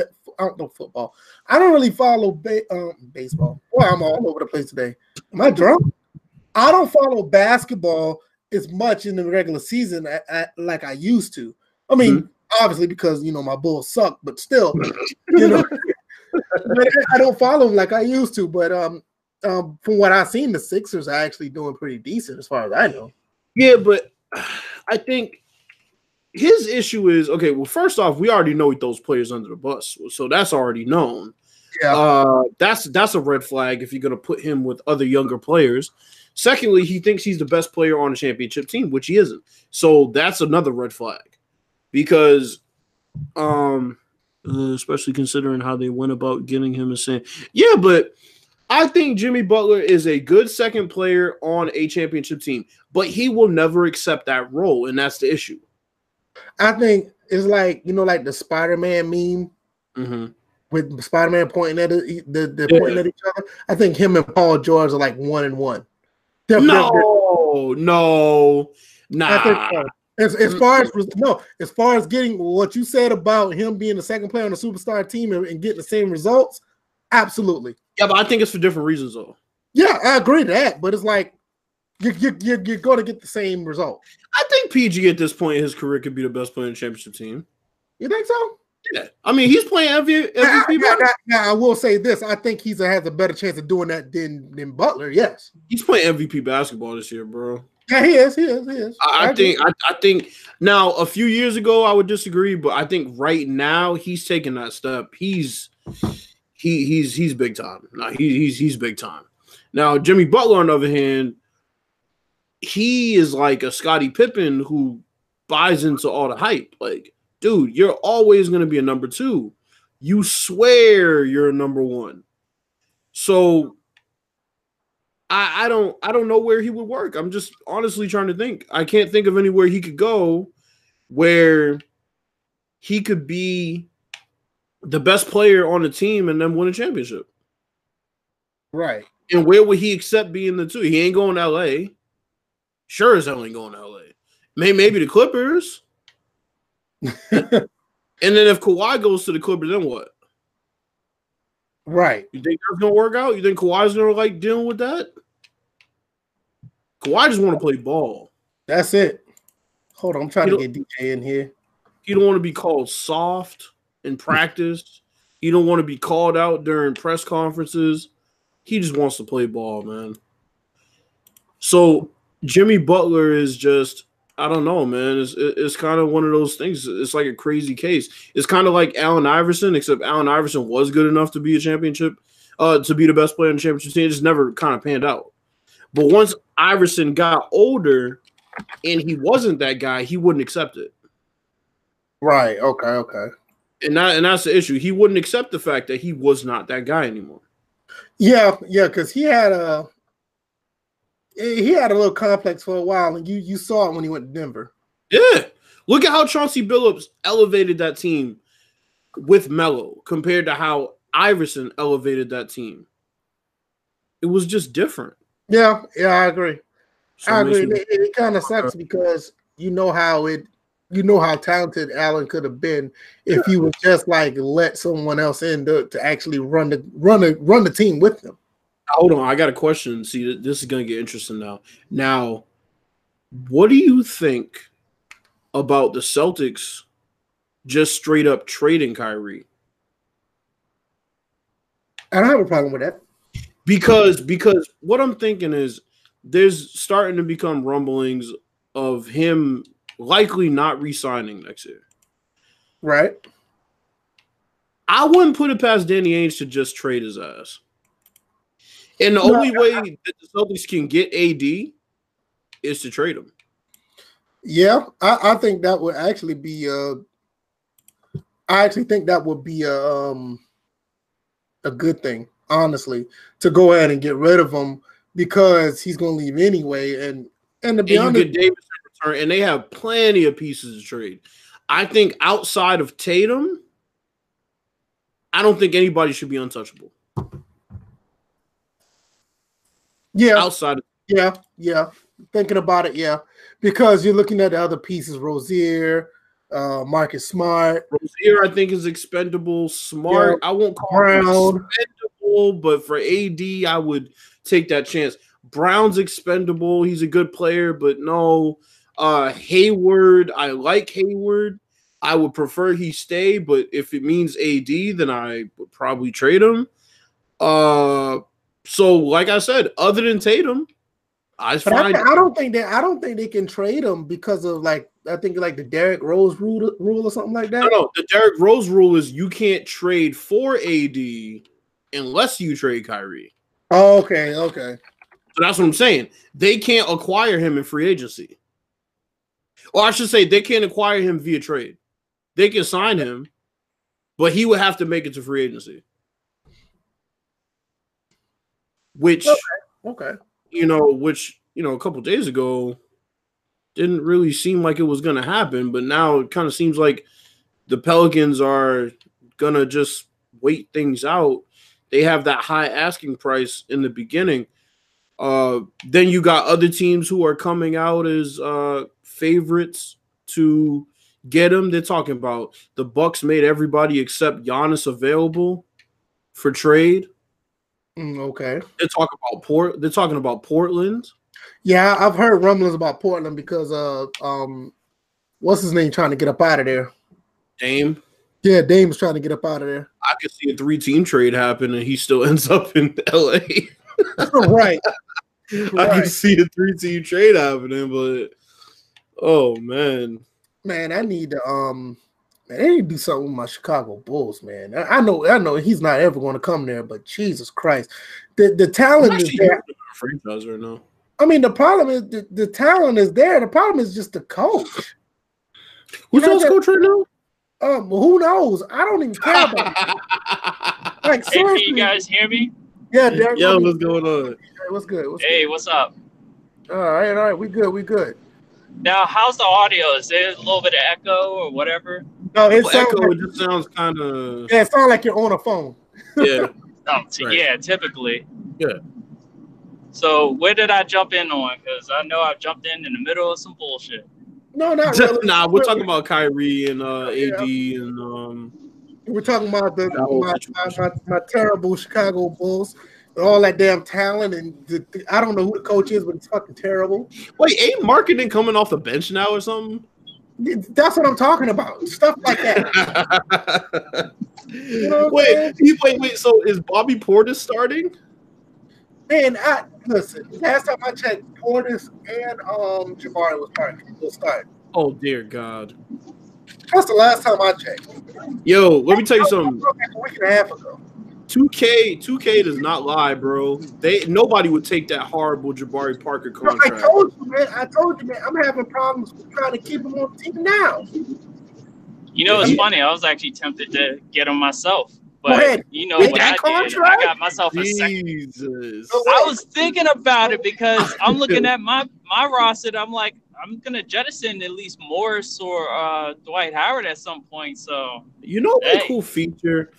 I don't know football. I don't really follow ba- um, baseball. Boy, I'm all over the place today. Am I drunk? I don't follow basketball as much in the regular season like I used to. I mean, mm-hmm. obviously because you know my Bulls suck, but still, [LAUGHS] you know. [LAUGHS] I don't follow them like I used to, but um, um, from what I've seen, the Sixers are actually doing pretty decent as far as I know. Yeah, but [SIGHS] I think his issue is okay. Well, first off, we already know he throws players under the bus, so that's already known. Yeah, uh, that's that's a red flag if you're going to put him with other younger players. Secondly, he thinks he's the best player on the championship team, which he isn't. So that's another red flag because, um, uh, especially considering how they went about getting him and saying, yeah, but I think Jimmy Butler is a good second player on a championship team, but he will never accept that role, and that's the issue. I think it's like you know, like the Spider Man meme. Mm-hmm. With Spider-Man pointing at the, the, the yeah. pointing at each other, I think him and Paul George are like one and one. They're, no, they're, no, nah. As, as far as no, as far as getting what you said about him being the second player on the superstar team and, and getting the same results, absolutely. Yeah, but I think it's for different reasons though. Yeah, I agree to that, but it's like you you you're, you're going to get the same result. I think PG at this point in his career could be the best player in the championship team. You think so? Yeah, I mean he's playing MVP. Now, now, now, now, I will say this: I think he's a, has a better chance of doing that than than Butler. Yes, he's playing MVP basketball this year, bro. Yeah, he is. He is. He is. I, I think. I, I, think now. A few years ago, I would disagree, but I think right now he's taking that step. He's he he's he's big time. Now he, he's he's big time. Now Jimmy Butler, on the other hand, he is like a Scottie Pippen who buys into all the hype. Like, dude, you're always going to be a number two. You swear you're a number one. So I, I don't I don't know where he would work. I'm just honestly trying to think. I can't think of anywhere he could go where he could be the best player on the team and then win a championship. Right. And where would he accept being the two? He ain't going to LA. Sure as hell ain't going to LA. Maybe maybe the Clippers. [LAUGHS] and then if Kawhi goes to the Clippers, then what? Right. You think that's gonna work out? You think Kawhi's gonna like dealing with that? Kawhi just want to play ball. That's it. Hold on, I'm trying to get DJ in here. He don't want to be called soft in practice. he don't want to be called out during press conferences. He just wants to play ball, man. So Jimmy Butler is just I don't know, man. It's it's kind of one of those things. It's like a crazy case. It's kind of like Allen Iverson, except Allen Iverson was good enough to be a championship, uh, to be the best player in the championship team. It just never kind of panned out. But once Iverson got older and he wasn't that guy, he wouldn't accept it. Right. Okay. Okay. And that and that's the issue. He wouldn't accept the fact that he was not that guy anymore. Yeah, yeah, because he had a he had a little complex for a while, and you you saw it when he went to Denver. Yeah. Look at how Chauncey Billups elevated that team with Melo compared to how Iverson elevated that team. It was just different. Yeah, yeah, I agree. So I agree. It, it kind of sucks because you know how it, you know how talented Allen could have been if he would just like let someone else in to, to actually run the run the run the team with them. Hold on, I got a question. See, this is going to get interesting now. Now, what do you think about the Celtics just straight up trading Kyrie? I don't have a problem with that because because what I'm thinking is there's starting to become rumblings of him likely not re-signing next year. Right. I wouldn't put it past Danny Ainge to just trade his ass. And the no, only way that the Celtics can get AD is to trade him. Yeah, I, I think that would actually be uh I actually think that would be a um a good thing honestly, to go ahead and get rid of him because he's going to leave anyway. And and to be And honest, Davis return, and they have plenty of pieces to trade. I think outside of Tatum, I don't think anybody should be untouchable. Yeah, Outside of yeah, yeah. Thinking about it, yeah, because you're looking at the other pieces: Rozier, uh, Marcus Smart, Rozier, I think is expendable. Smart, I won't call him Brown. expendable, but for AD, I would take that chance. Brown's expendable. He's a good player, but no. Uh Hayward, I like Hayward. I would prefer he stay, but if it means AD, then I would probably trade him. Uh so like I said, other than Tatum, I But find I don't think that I don't think they can trade him because of like I think like the Derrick Rose rule rule or something like no, that. no, the Derrick Rose rule is you can't trade for AD unless you trade Kyrie. Oh, okay, okay. So that's what I'm saying. They can't acquire him in free agency. Or I should say, they can't acquire him via trade. They can sign him, but he would have to make it to free agency. Which, Okay. Okay. you know, which, you know, a couple days ago didn't really seem like it was going to happen. But now it kind of seems like the Pelicans are going to just wait things out. They have that high asking price in the beginning. Uh, then you got other teams who are coming out as uh, favorites to get him. They're talking about the Bucks made everybody except Giannis available for trade. Mm, okay. They're talking about Port. They're talking about Portland. Yeah, I've heard rumblings about Portland because uh um what's his name trying to get up out of there. Dame. Yeah, Dame's trying to get up out of there. I could see a three-team trade happen, and he still [LAUGHS] ends up in LA. [LAUGHS] [LAUGHS] right. I Right. can see a three-team trade happening, but oh man, Man, I need to um they need to do something with my Chicago Bulls, man. I, I know I know he's not ever going to come there, but Jesus Christ. The the talent is there. hoping for franchise right now. I mean, the problem is the, the talent is there. The problem is just the coach. Who's You know y'all's coach right now? Um, who knows? I don't even care about it. [LAUGHS] Like Hey, can seriously, you guys hear me? yeah, Derek, Yo, what's going on? what's good? What's Hey, what's up? All right, all right, we good, we good. Now, how's the audio? Is there a little bit of echo or whatever? No, it Well, sounds Echo like, it just sounds kind of yeah, it sounds like you're on a phone. yeah. [LAUGHS] Oh, t- Right. yeah, typically. Yeah. So where did I jump in on? Because I know I jumped in in the middle of some bullshit. No, not [LAUGHS] really. nah, we're talking about Kyrie and uh, Yeah. AD and um. We're talking about the my, my, my, my terrible Chicago Bulls, and all that damn talent, and the, I don't know who the coach is, but it's fucking terrible. Wait, ain't Markkanen coming off the bench now or something? That's what I'm talking about. Stuff like that. [LAUGHS] know what I'm wait, wait, wait. So is Bobby Portis starting? Man, I listen. Last time I checked, Portis and um Jabari was starting. Will start. Oh dear God. That's the last time I checked. Yo, let me tell you something. A week and a half ago. 2K, 2K does not lie, bro. They nobody would take that horrible Jabari Parker Bro, I told you, man. I told you, man. I'm having problems trying to keep him on the team now. You know, it's Yeah. funny. I was actually tempted to get them myself, Go but ahead. you know Get what that I did? I got myself a second. Jesus. I was thinking about it because I'm looking at my my roster. and I'm like, I'm gonna jettison at least Morris or uh, Dwight Howard at some point. So You know what Hey. cool feature?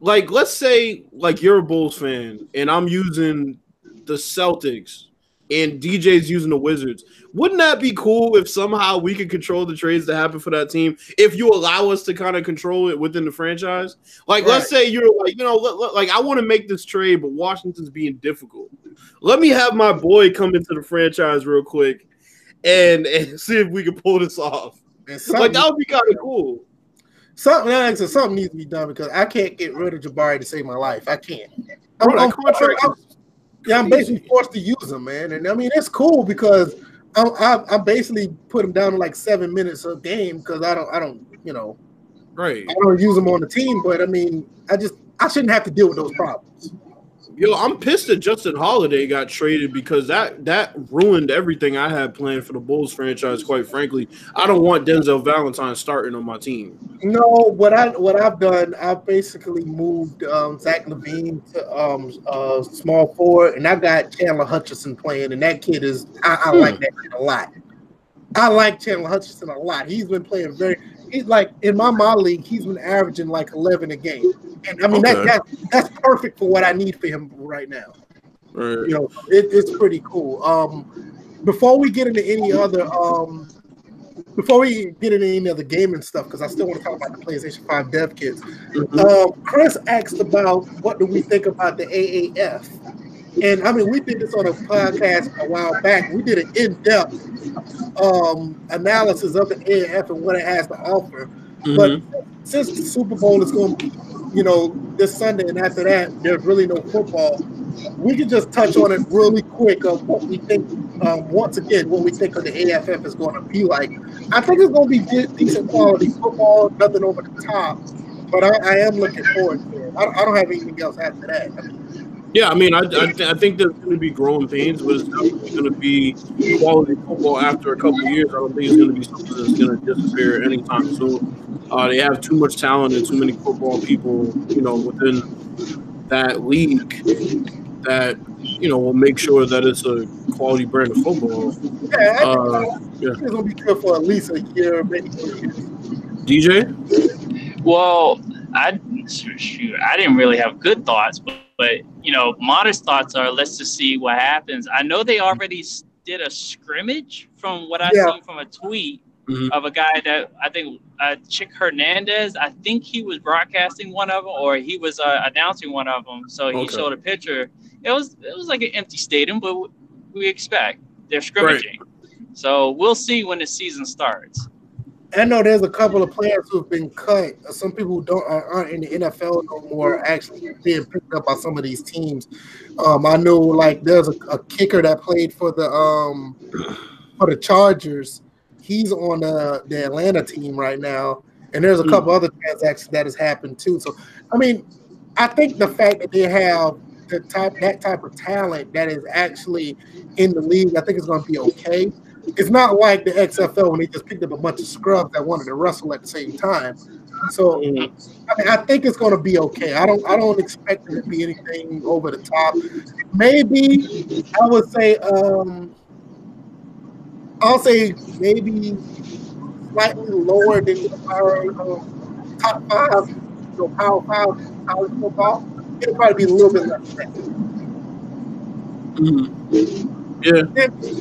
Like, let's say like you're a Bulls fan and I'm using the Celtics and DJ's using the Wizards. Wouldn't that be cool if somehow we could control the trades that happen for that team? If you allow us to kind of control it within the franchise, like let's say you're like, you know, let- let- like I want to make this trade, but Washington's being difficult. Let me have my boy come into the franchise real quick and, and [LAUGHS] see if we can pull this off. And Like that would be kind of cool. Something, like I said, something needs to be done because I can't get rid of Jabari to save my life. I can't. Bro, I'm- that I'm- contract I'm- yeah, I'm basically forced to use him, man. And I mean, it's cool because I'm, I, I basically put him down to like seven minutes a game because I don't, I don't, you know, Right. I don't use him on the team. But I mean, I just, I shouldn't have to deal with those problems. Yo, I'm pissed that Justin Holiday got traded because that that ruined everything I had planned for the Bulls franchise. Quite frankly, I don't want Denzel Valentine starting on my team. No, what I what I've done, I've basically moved um, Zach LaVine to um, uh, small forward, and I got Chandler Hutchison playing, and that kid is I, I hmm. like that kid a lot. I like Chandler Hutchison a lot. He's been playing very. He's like in my my league, he's been averaging like eleven a game. And I mean okay. that, that that's perfect for what I need for him right now. Right. You know, it, it's pretty cool. Um, before we get into any other um, before we get into any other gaming stuff, because I still want to talk about the PlayStation 5 dev kits. Mm-hmm. Um, Chris asked about what do we think about the AAF. And I mean, we did this on a podcast a while back. We did an in-depth um, analysis of the AAF and what it has to offer. Mm-hmm. But since the Super Bowl is going to be you know, this Sunday, and after that, there's really no football. We can just touch on it really quick of what we think. Um, once again, what we think of the AAF is going to be like. I think it's going to be decent quality football, nothing over the top. But I, I am looking forward to it. I, I, don't have anything else after that. I mean, yeah, I mean, I, I, th- I, think there's going to be growing pains, but it's definitely going to be quality football after a couple of years. I don't think it's going to be something that's going to disappear anytime soon. Uh, they have too much talent and too many football people, you know, within that league that you know will make sure that it's a quality brand of football. Yeah, uh, yeah. it's gonna be good for at least a year, maybe two years. DJ. Well, I shoot, I didn't really have good thoughts, but but you know, modest thoughts are let's just see what happens. I know they already did a scrimmage from what I yeah. seen from a tweet mm-hmm. of a guy that I think uh, Chick Hernandez. I think he was broadcasting one of them or he was uh, announcing one of them. So he okay. showed a picture. It was it was like an empty stadium, but we expect they're scrimmaging. Right. So we'll see when the season starts. I know there's a couple of players who've been cut. Some people who don't aren't in the NFL no more actually being picked up by some of these teams. Um, I know like there's a, a, kicker that played for the um for the Chargers. He's on the, the Atlanta team right now, and there's a hmm. couple other transactions that has happened too. So, I mean, I think the fact that they have the type that type of talent that is actually in the league, I think it's going to be okay it's not like the XFL when they just picked up a bunch of scrubs that wanted to wrestle at the same time. So mm-hmm. I, mean, I think it's going to be okay. I don't I don't expect it to be anything over the top. Maybe I would say um, I'll say maybe slightly lower than the power uh, top five, you know, power five college football. It'll probably be a little bit less. Mm-hmm. Yeah.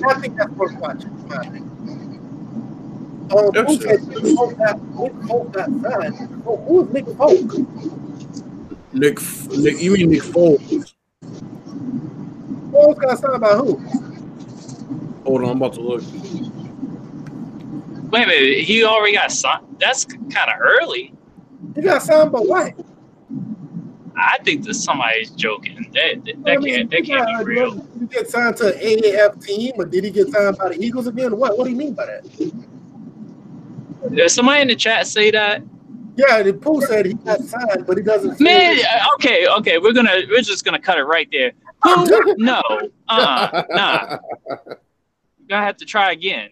I think that's worth watching. Um, who said Nick Folk got, Nick Folk got signed? Oh, who is Nick Folk? Nick, Nick, you mean Nick Foles? Foles got signed by who? Hold on, I'm about to look. Wait a minute, he already got signed. That's kind of early. He got signed by what? I think that somebody's joking. That that, that I mean, can't that can't got, be real. Did he get signed to an AAF team, or did he get signed by the Eagles again? What What do you mean by that? Did somebody in the chat say that? Yeah, the pool said he got signed, but he doesn't. Man, uh, okay, okay, we're gonna we're just gonna cut it right there. [LAUGHS] no, uh, nah. You're [LAUGHS] gonna have to try again.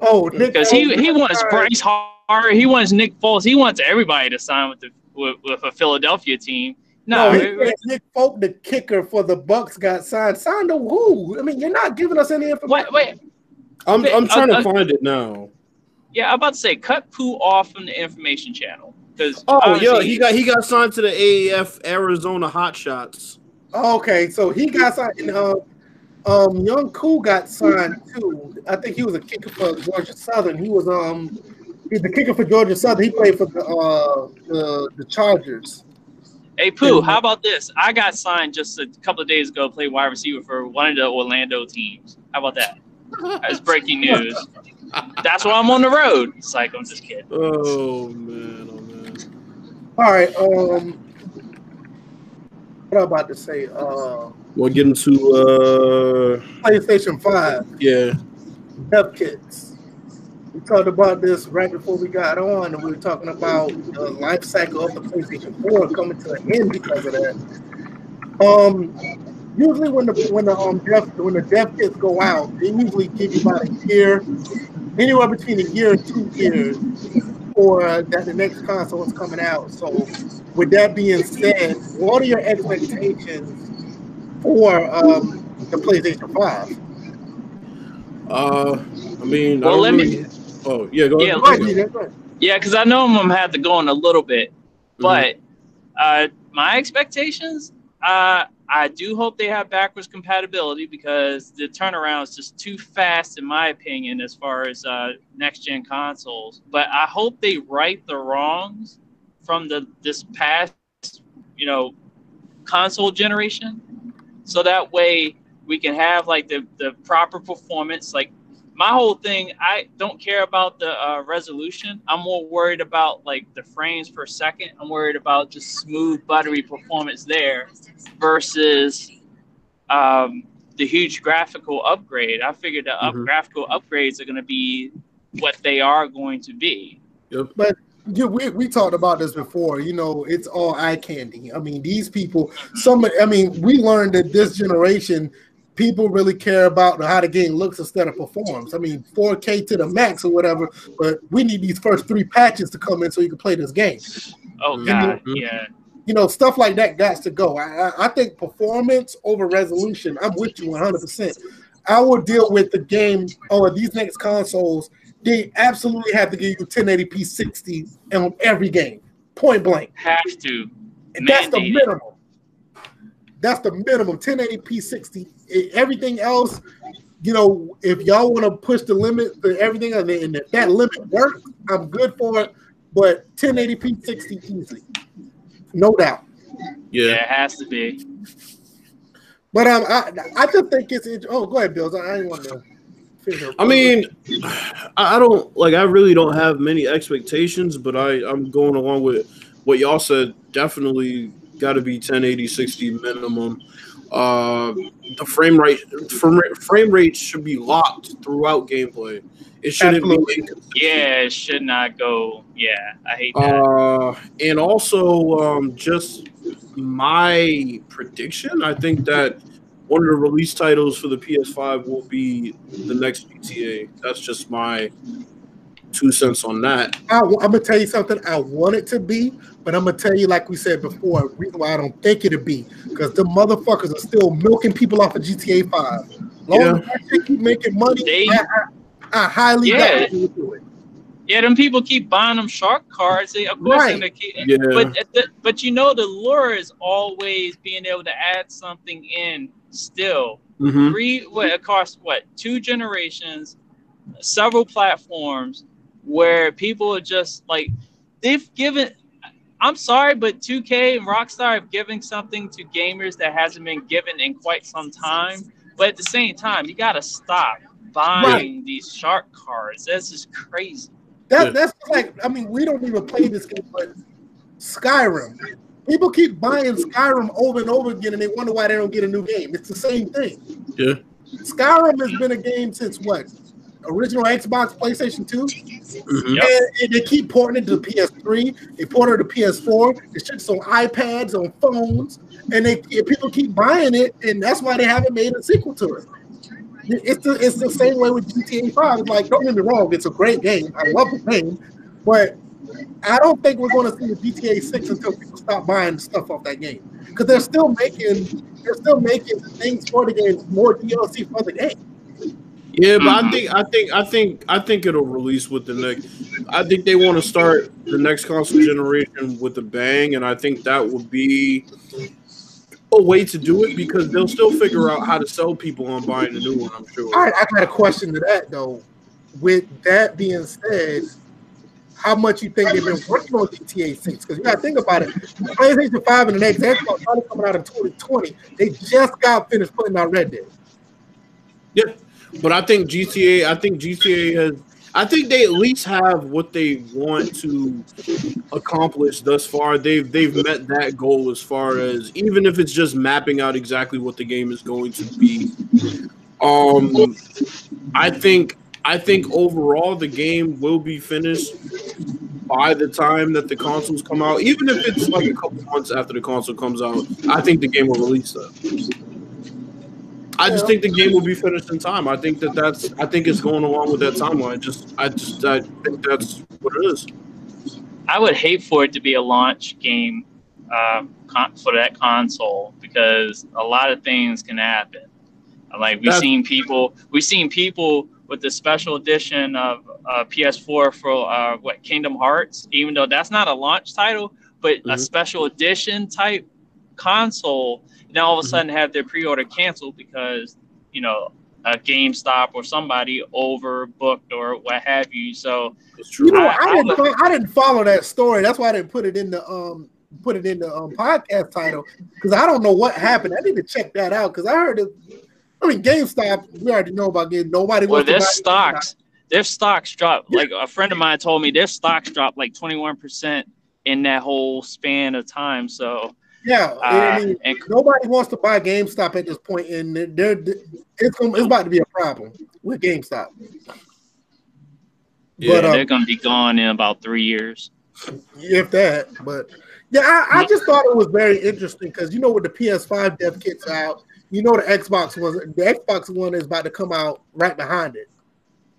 Oh, because he he wants Bryce Hart, he wants Nick Foles, he wants everybody to sign with the with, with a Philadelphia team. No, no Nick Folk, the kicker for the Bucs, got signed. Signed to who? I mean, you're not giving us any information. Wait, wait. I'm I'm trying uh, to uh, find it now. Yeah, I'm about to say cut Pooh off from the information channel because oh yeah, he got he got signed to the AAF Arizona Hotshots. Okay, so he got signed. And, uh, um, Young Koo got signed too. I think he was a kicker for Georgia Southern. He was um He's the kicker for Georgia Southern. He played for the uh, the, the Chargers. Hey Pooh, how about this? I got signed just a couple of days ago. Play wide receiver for one of the Orlando teams. How about that? That's breaking news. That's why I'm on the road. It's like I'm just kidding. Oh man, oh man. All right. Um, what I'm about to say. Uh, we're getting to uh PlayStation Five. Yeah. Dev kits we talked about this right before we got on, and we were talking about the life cycle of the PlayStation 4 coming to an end because of that. Um, usually when the when the um dev when the dev kits go out, they usually give you about a year, anywhere between a year and two years for uh, that the next console is coming out. So, with that being said, what are your expectations for um, the PlayStation Five? Uh, I mean, well, I let really, me. Oh yeah, go Yeah, ahead. Go ahead. Yeah, because I know I'm gonna have to go in a little bit, Mm-hmm. but uh, my expectations, uh, I do hope they have backwards compatibility because the turnaround is just too fast, in my opinion, as far as uh, next gen consoles. But I hope they right the wrongs from the this past, you know, console generation, so that way we can have like the the proper performance, like my whole thing i don't care about the uh, resolution i'm more worried about like the frames per second i'm worried about just smooth buttery performance there versus um, the huge graphical upgrade i figured the up- Mhm. graphical upgrades are going to be what they are going to be Yep. Yeah, we, we talked about this before. You know, it's all eye candy. I mean, these people, some, I mean, we learned that this generation, people really care about how the game looks instead of performs. I mean, 4K to the max or whatever, but we need these first three patches to come in so you can play this game. oh god yeah You know, stuff like that got to go. I, I, I think performance over resolution, I'm with you 100%. I will deal with the game oh, on these next consoles. They absolutely have to give you 1080p 60 on every game, point blank. have to And that's the minimum. That's the minimum 1080p 60. Everything else, you know, if y'all want to push the limit to everything, and and if that limit works, I'm good for it. But 1080p 60 easy, no doubt. yeah Yeah. it has to be But um, I I just think it's oh go ahead, Bills. I didn't want to. I mean, I I don't like. I really don't have many expectations, but I I'm going along with what y'all said. Definitely got to be 1080 60 minimum. Uh, the frame rate frame rate, frame rate should be locked throughout gameplay. It shouldn't Absolutely. be inconsistent. yeah it should not go yeah i hate that Uh, and also, um, just my prediction. I think that one of the release titles for the PS5 will be the next GTA. That's just my two cents on that. I, am gonna tell you something. I want it to be, but I'm gonna tell you, like we said before, reason why I don't think it'll be because the motherfuckers are still milking people off of GTA Five. Long Yeah. as that shit keep making money, They- I, I, I highly Yeah. doubt they do it. yeah them people keep buying them shark cards they, of course Right. they're gonna keep, Yeah, but the, but you know the lure is always being able to add something in still Mhm. three what across what two generations several platforms where people are just like they've given i'm sorry but 2k and rockstar have given something to gamers that hasn't been given in quite some time but at the same time you gotta stop buying these shark cards that's just crazy That, Yeah. That's like, I mean, we don't even play this game, but Skyrim. People keep buying Skyrim over and over again, and they wonder why they don't get a new game. It's the same thing. Yeah. Skyrim has been a game since what? Original Xbox, PlayStation 2? Mhm. Yep. And, and they keep porting it to the PS3. They port it to PS4. The shit's on iPads, on phones, and they and people keep buying it, and that's why they haven't made a sequel to it. It's the it's the same way with GTA 5. It's like, don't get me wrong, it's a great game. I love the game, but I don't think we're going to see a GTA 6 until people stop buying stuff off that game because they're still making they're still making things for the game, more DLC for the game. Yeah, but I Mhm. think I think I think I think it'll release with the next. I think they want to start the next console generation with a bang, and I think that would be a way to do it because they'll still figure out how to sell people on buying a new one. I'm sure. I, I got a question to that though. With that being said, how much you think they've been working on GTA 6? Because you gotta think about it. PlayStation 5 and the next Xbox probably coming out in 2020. They just got finished putting out Red Dead. Yeah, but I think GTA. I think GTA has. I think they at least have what they want to accomplish thus far. They've they've met that goal as far as even if it's just mapping out exactly what the game is going to be. Um, I think I think overall the game will be finished by the time that the consoles come out, even if it's like a couple months after the console comes out, I think the game will release that. I just think the game will be finished in time. I think that that's. I think it's going along with that timeline. Just, I just, I think that's what it is. I would hate for it to be a launch game uh, con- for that console because a lot of things can happen. Like we've that's- seen people, we've seen people with the special edition of uh, PS4 for uh, what Kingdom Hearts, even though that's not a launch title, but mm-hmm. a special edition type console. Now all of a mm-hmm. sudden have their pre-order canceled because you know a GameStop or somebody overbooked or what have you. So you know, I, I didn't I, I, didn't follow that story. That's why I didn't put it in the um put it in the um, podcast title because I don't know what happened. I need to check that out because I heard it. I mean, GameStop. We already know about getting nobody. Well, their stocks, their stocks dropped. Like a friend of mine told me, their stocks dropped like twenty one percent in that whole span of time. So yeah, uh, I mean, and, nobody wants to buy GameStop at this point, and they're, they're it's it's about to be a problem with GameStop. Yeah, but, um, they're going to be gone in about three years, if that. But yeah, I, I just thought it was very interesting because you know, with the PS5 dev kits out, you know, the Xbox was the Xbox One is about to come out right behind it.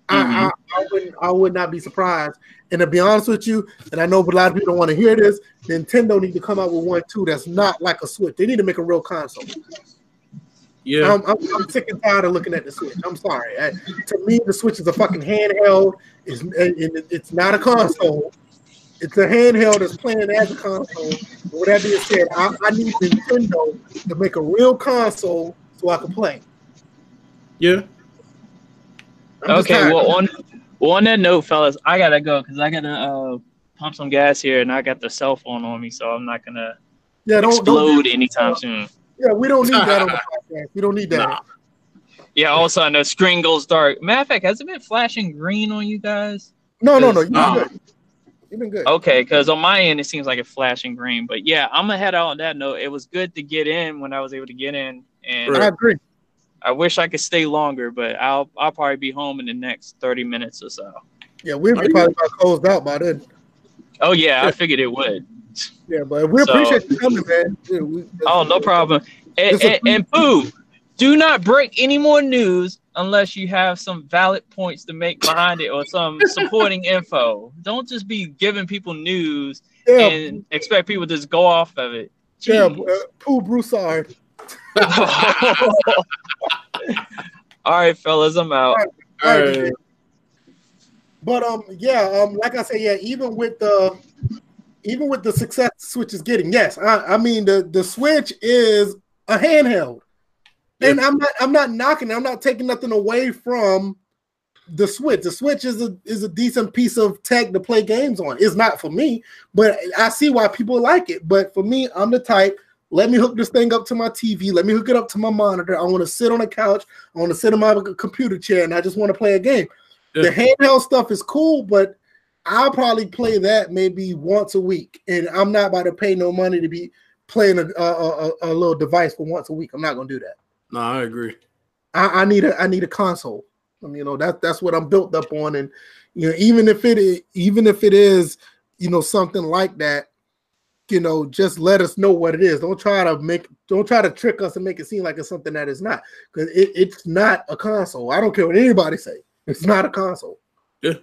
Mm-hmm. I, I, I, wouldn't I would not be surprised. And to be honest with you, and I know a lot of people don't want to hear this, Nintendo need to come out with one too that's not like a Switch. They need to make a real console. Yeah, I'm, I'm, I'm sick and tired of looking at the Switch. I'm sorry. I, to me, the Switch is a fucking handheld. It's it's not a console. It's a handheld that's playing as a console. with that being said, I, I need Nintendo to make a real console so I can play. Yeah. I'm okay. Well, on well, on that note, fellas, I gotta go because I gotta uh, pump some gas here, and I got the cell phone on me, so I'm not gonna yeah, don't, explode don't, anytime soon. Yeah, we don't need that on the [LAUGHS] podcast. We don't need that. Nah. Yeah, Also, I know screen goes dark. Matter of fact, has it been flashing green on you guys? No, no, no. You've been um, good. You've been good. Okay, because on my end it seems like it's flashing green. But yeah, I'm gonna head out on that note. It was good to get in when I was able to get in, and I agree. I wish I could stay longer, but I'll I'll probably be home in the next thirty minutes or so. Yeah, we'll be probably about closed out by then. Oh yeah, I figured it would. Yeah, but we so, appreciate you coming, man. Yeah, we, oh, no problem. And, and, and boo, do not break any more news unless you have some valid points to make behind it or some [LAUGHS] supporting info. Don't just be giving people news yeah. and expect people to just go off of it. Jeez. Yeah, uh, Pooh Broussard. [LAUGHS] All right, fellas, I'm out. All right. All right. But um, yeah, um, like I said, yeah, even with the even with the success the Switch is getting, yes, I, I mean the the Switch is a handheld, yeah. and I'm not I'm not knocking, I'm not taking nothing away from the Switch. The Switch is a is a decent piece of tech to play games on. It's not for me, but I see why people like it. But for me, I'm the type let me hook this thing up to my TV. Let me hook it up to my monitor. I want to sit on a couch. I want to sit in my computer chair, and I just want to play a game. Yeah. The handheld stuff is cool, but I'll probably play that maybe once a week, and I'm not about to pay no money to be playing a, a, a, a little device for once a week. I'm not gonna do that. No, I agree. I, I need a I need a console. Um, you know that that's what I'm built up on, and you know even if it is, even if it is you know something like that, you know, just let us know what it is. Don't try to make, don't try to trick us and make it seem like it's something that is not, because it, it's not a console. I don't care what anybody say. It's not a console. Yeah.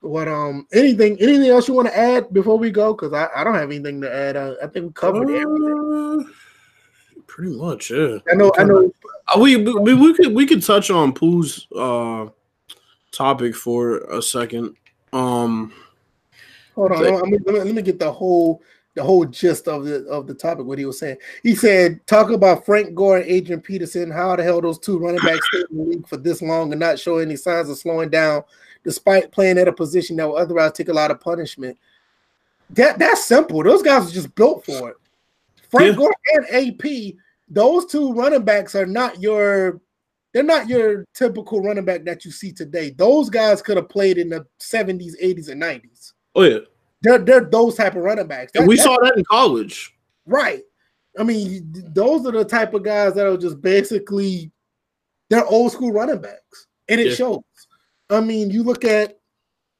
What um anything anything else you want to add before we go? Because I, I don't have anything to add. Uh, I think we covered uh, everything. Pretty much, yeah. I know. I know. Uh, we, we we could we could touch on Pooh's uh topic for a second. Um, hold on. Let me, let me get the whole the whole gist of the of the topic. What he was saying, he said, "Talk about Frank Gore and Adrian Peterson. How the hell those two running backs stayed in the league for this long and not show any signs of slowing down, despite playing at a position that would otherwise take a lot of punishment." That that's simple. Those guys are just built for it. Frank yeah. Gore and AP, those two running backs are not your they're not your typical running back that you see today. Those guys could have played in the 70s, 80s, and 90s. Oh yeah. They're they're those type of running backs. That, we saw that in college. Right. I mean, those are the type of guys that are just basically they're old school running backs, and it yeah. shows. I mean, you look at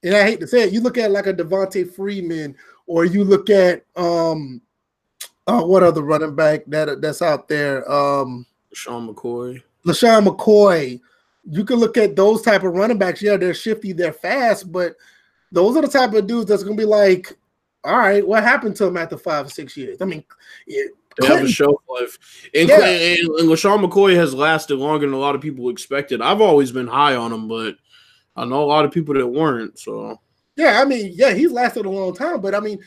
and I hate to say it, you look at like a Devonta Freeman, or you look at um, uh, what other running back that that's out there? Um, Sean McCoy, LeSean McCoy. You can look at those type of running backs. Yeah, they're shifty, they're fast, but those are the type of dudes that's gonna be like, all right, what happened to him after five or six years? I mean, it, they have a shelf life. And, yeah. and, and LeSean McCoy has lasted longer than a lot of people expected. I've always been high on him, but I know a lot of people that weren't. So yeah, I mean, yeah, he's lasted a long time, but I mean,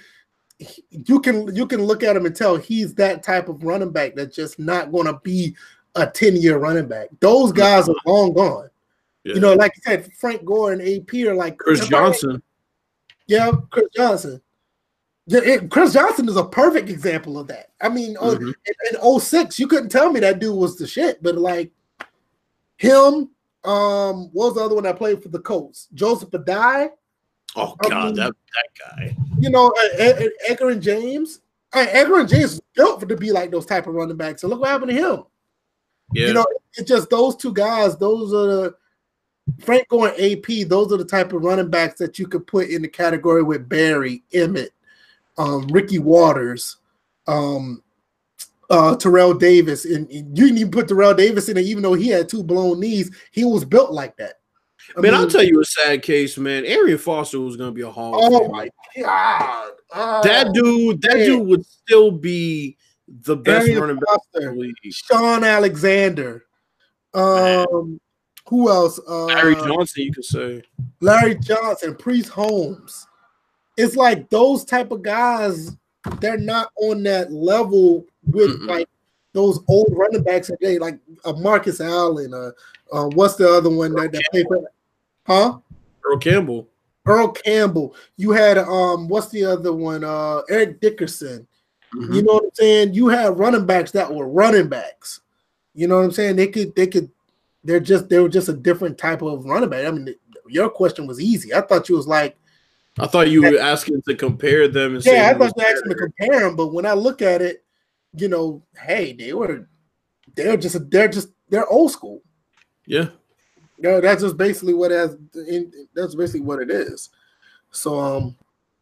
you can you can look at him and tell he's that type of running back that's just not going to be a 10 year running back. Those guys are long gone. Yeah. You know, like you said, Frank Gore and AP are like Chris Johnson. Yeah, Chris Johnson. It, Chris Johnson is a perfect example of that. I mean, mm-hmm. in, in 06, you couldn't tell me that dude was the shit, but like him, um, what was the other one that played for the Colts? Joseph Addai. Oh God, I mean, that that guy. You know, uh, Edgerrin James. Uh, Edgerrin James is built for to be like those type of running backs. And look what happened to him. Yeah. You know, it's just those two guys. Those are the Frank Gore and AP. Those are the type of running backs that you could put in the category with Barry Emmitt, um, Ricky Watters, um, uh, Terrell Davis, and, and, you didn't even put Terrell Davis in it, even though he had two blown knees. He was built like that. I man, mean, I'll tell you a sad case, man. Arian Foster was going to be a Hall. Oh my god, oh, that dude, that man. dude would still be the best Arian running back. Shaun Alexander. Um, man. Who else? Uh, Larry Johnson, you could say. Larry Johnson, Priest Holmes. It's like those type of guys. They're not on that level with mm like those old running backs today, like uh, Marcus Allen. Uh, uh, what's the other one that, that played for? Huh? Earl Campbell. Earl Campbell. You had um, what's the other one? Uh, Eric Dickerson. Mm-hmm. You know what I'm saying? You had running backs that were running backs. You know what I'm saying? They could, they could, they're just, they were just a different type of running back. I mean, your question was easy. I thought you was like, I thought you were asking to compare them. And yeah, I thought you to compare them. But when I look at it, you know, hey, they were, they're just, they're just, they're old school. Yeah. Yeah, that's just basically what has. That's basically what it is. So um,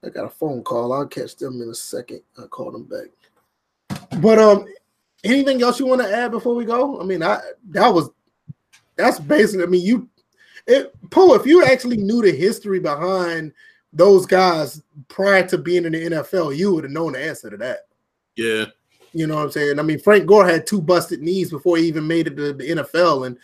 I got a phone call. I'll catch them in a second. I'll call them back. But um, anything else you want to add before we go? I mean, I that was that's basically. I mean, you, it, Poe, if you actually knew the history behind those guys prior to being in the NFL, you would have known the answer to that. Yeah. You know what I'm saying? I mean, Frank Gore had two busted knees before he even made it to the NFL, and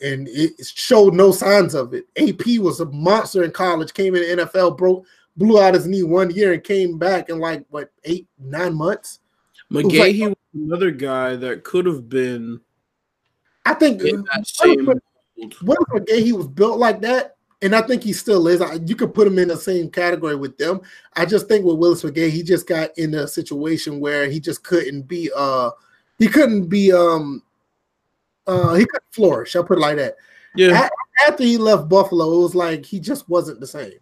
and it showed no signs of it. AP was a monster in college, came in the NFL, broke, blew out his knee one year, and came back in like what eight, nine months. McGahee was, like, was another guy that could have been. I think in that same. What if McGahee was built like that? And I think he still is. You could put him in the same category with them. I just think with Willis McGahee, he just got in a situation where he just couldn't be. Uh, he couldn't be um uh, he couldn't flourish. I'll put it like that. Yeah. after he left Buffalo, it was like he just wasn't the same.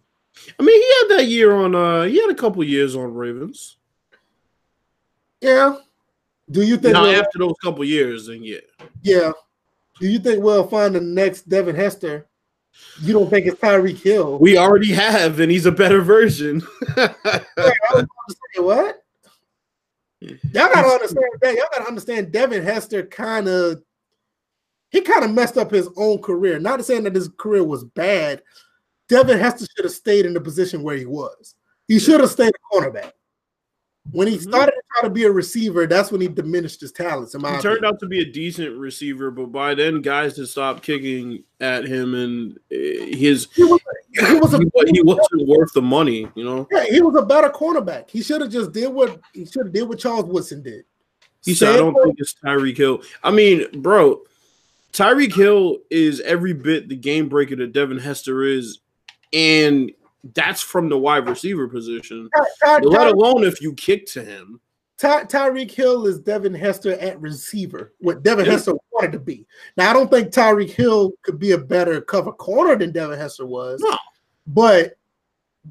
I mean, he had that year on. uh He had a couple years on Ravens. Yeah. Do you think? Now after those couple years, then yeah. Yeah. Do you think we'll find the next Devin Hester? You don't think it's Tyreek Hill? We already have, and he's a better version. [LAUGHS] yeah, what? Y'all gotta understand that. Y'all gotta understand Devin Hester kind of he kind of messed up his own career. Not saying that his career was bad. Devin Hester should have stayed in the position where he was. He should have stayed a cornerback. When he mm-hmm. started to try to be a receiver, that's when he diminished his talents. In my he opinion. turned out to be a decent receiver, but by then, guys had stopped kicking at him, and eh, his he, was, he, was a, he wasn't worth the money. You know, yeah, he was a better cornerback. He should have just did what he should have did what Charles Woodson did. He said, "I don't think it's Tyreek Hill." I mean, bro, Tyreek Hill is every bit the game breaker that Devin Hester is, and that's from the wide receiver position. Ty- Ty- let Ty- alone if you kick to him. Tyreek Hill is Devin Hester at receiver, what Devin yeah. Hester wanted to be. Now, I don't think Tyreek Hill could be a better cover corner than Devin Hester was. No. But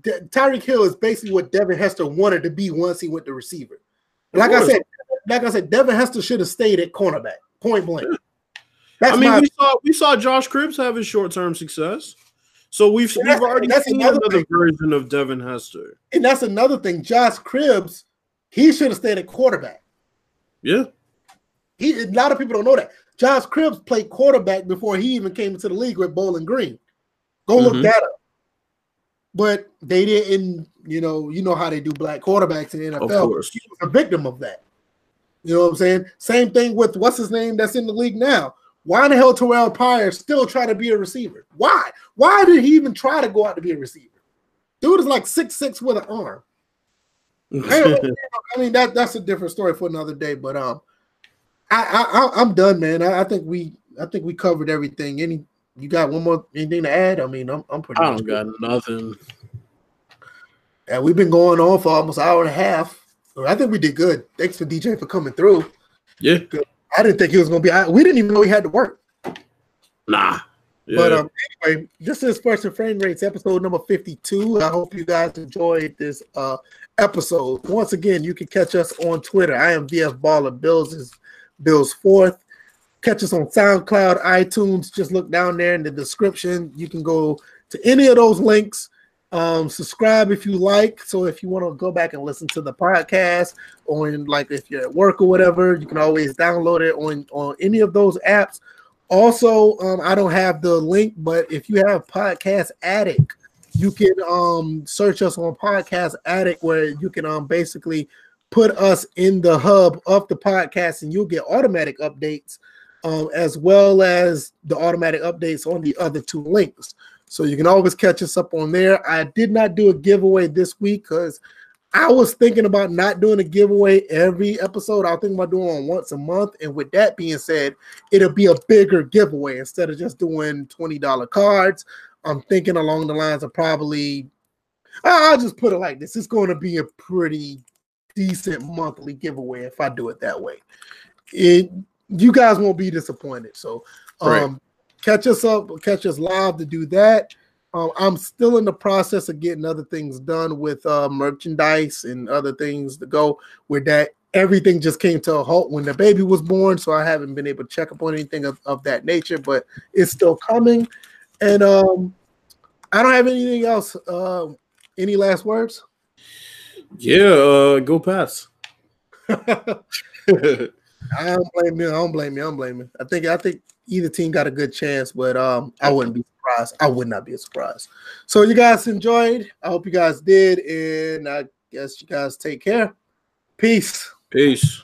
De- Tyreek Hill is basically what Devin Hester wanted to be once he went to receiver. Like I said, like I said, Devin Hester should have stayed at cornerback, point blank. That's I mean, my- we saw we saw Josh Cribbs have his short term success. So we've we've already that's seen another, another version of Devin Hester. And that's another thing. Josh Cribbs, he should have stayed at quarterback. Yeah. He a lot of people don't know that. Josh Cribbs played quarterback before he even came into the league with Bowling Green. Go look mm-hmm. that up. But they didn't, you know, you know how they do black quarterbacks in the NFL. Of course. He was a victim of that. You know what I'm saying? Same thing with what's his name that's in the league now. Why in the hell Terrelle Pryor still try to be a receiver? Why? Why did he even try to go out to be a receiver? Dude is like six six with an arm. [LAUGHS] I mean that that's a different story for another day. But um, I, I I'm done, man. I, I think we I think we covered everything. Any you got one more anything to add? I mean, I'm I'm pretty. I don't got nothing. And we've been going on for almost an hour and a half. I think we did good. Thanks for DJ for coming through. Yeah. I didn't think he was gonna be. We didn't even know he had to work. Nah. Yeah. But um, anyway, this is First and Frame Rates episode number 52. I hope you guys enjoyed this uh episode. Once again, you can catch us on Twitter. I am VF Baller. Bills is Bills fourth. Catch us on SoundCloud, iTunes. Just look down there in the description. You can go to any of those links. Um, subscribe if you like. So if you want to go back and listen to the podcast, or in, like if you're at work or whatever, you can always download it on on any of those apps. Also, um, I don't have the link, but if you have Podcast Addict, you can um search us on Podcast Addict, where you can um basically put us in the hub of the podcast, and you'll get automatic updates, um, as well as the automatic updates on the other two links. So you can always catch us up on there. I did not do a giveaway this week because I was thinking about not doing a giveaway every episode. I was thinking about doing one once a month. And with that being said, it'll be a bigger giveaway instead of just doing $20 cards. I'm thinking along the lines of probably, I'll just put it like this it's going to be a pretty decent monthly giveaway if I do it that way. It, you guys won't be disappointed. So, um, right catch us up, catch us live to do that. Um, I'm still in the process of getting other things done with uh, merchandise and other things to go with that. Everything just came to a halt when the baby was born, so I haven't been able to check up on anything of, of that nature, but it's still coming. And um, I don't have anything else. Uh, any last words? Yeah, uh, go pass. [LAUGHS] [LAUGHS] I don't blame you. I don't blame you. I don't blame you. I think I think either team got a good chance, but um, I wouldn't be surprised. I would not be surprised. So you guys enjoyed. I hope you guys did, and I guess you guys take care. Peace. Peace.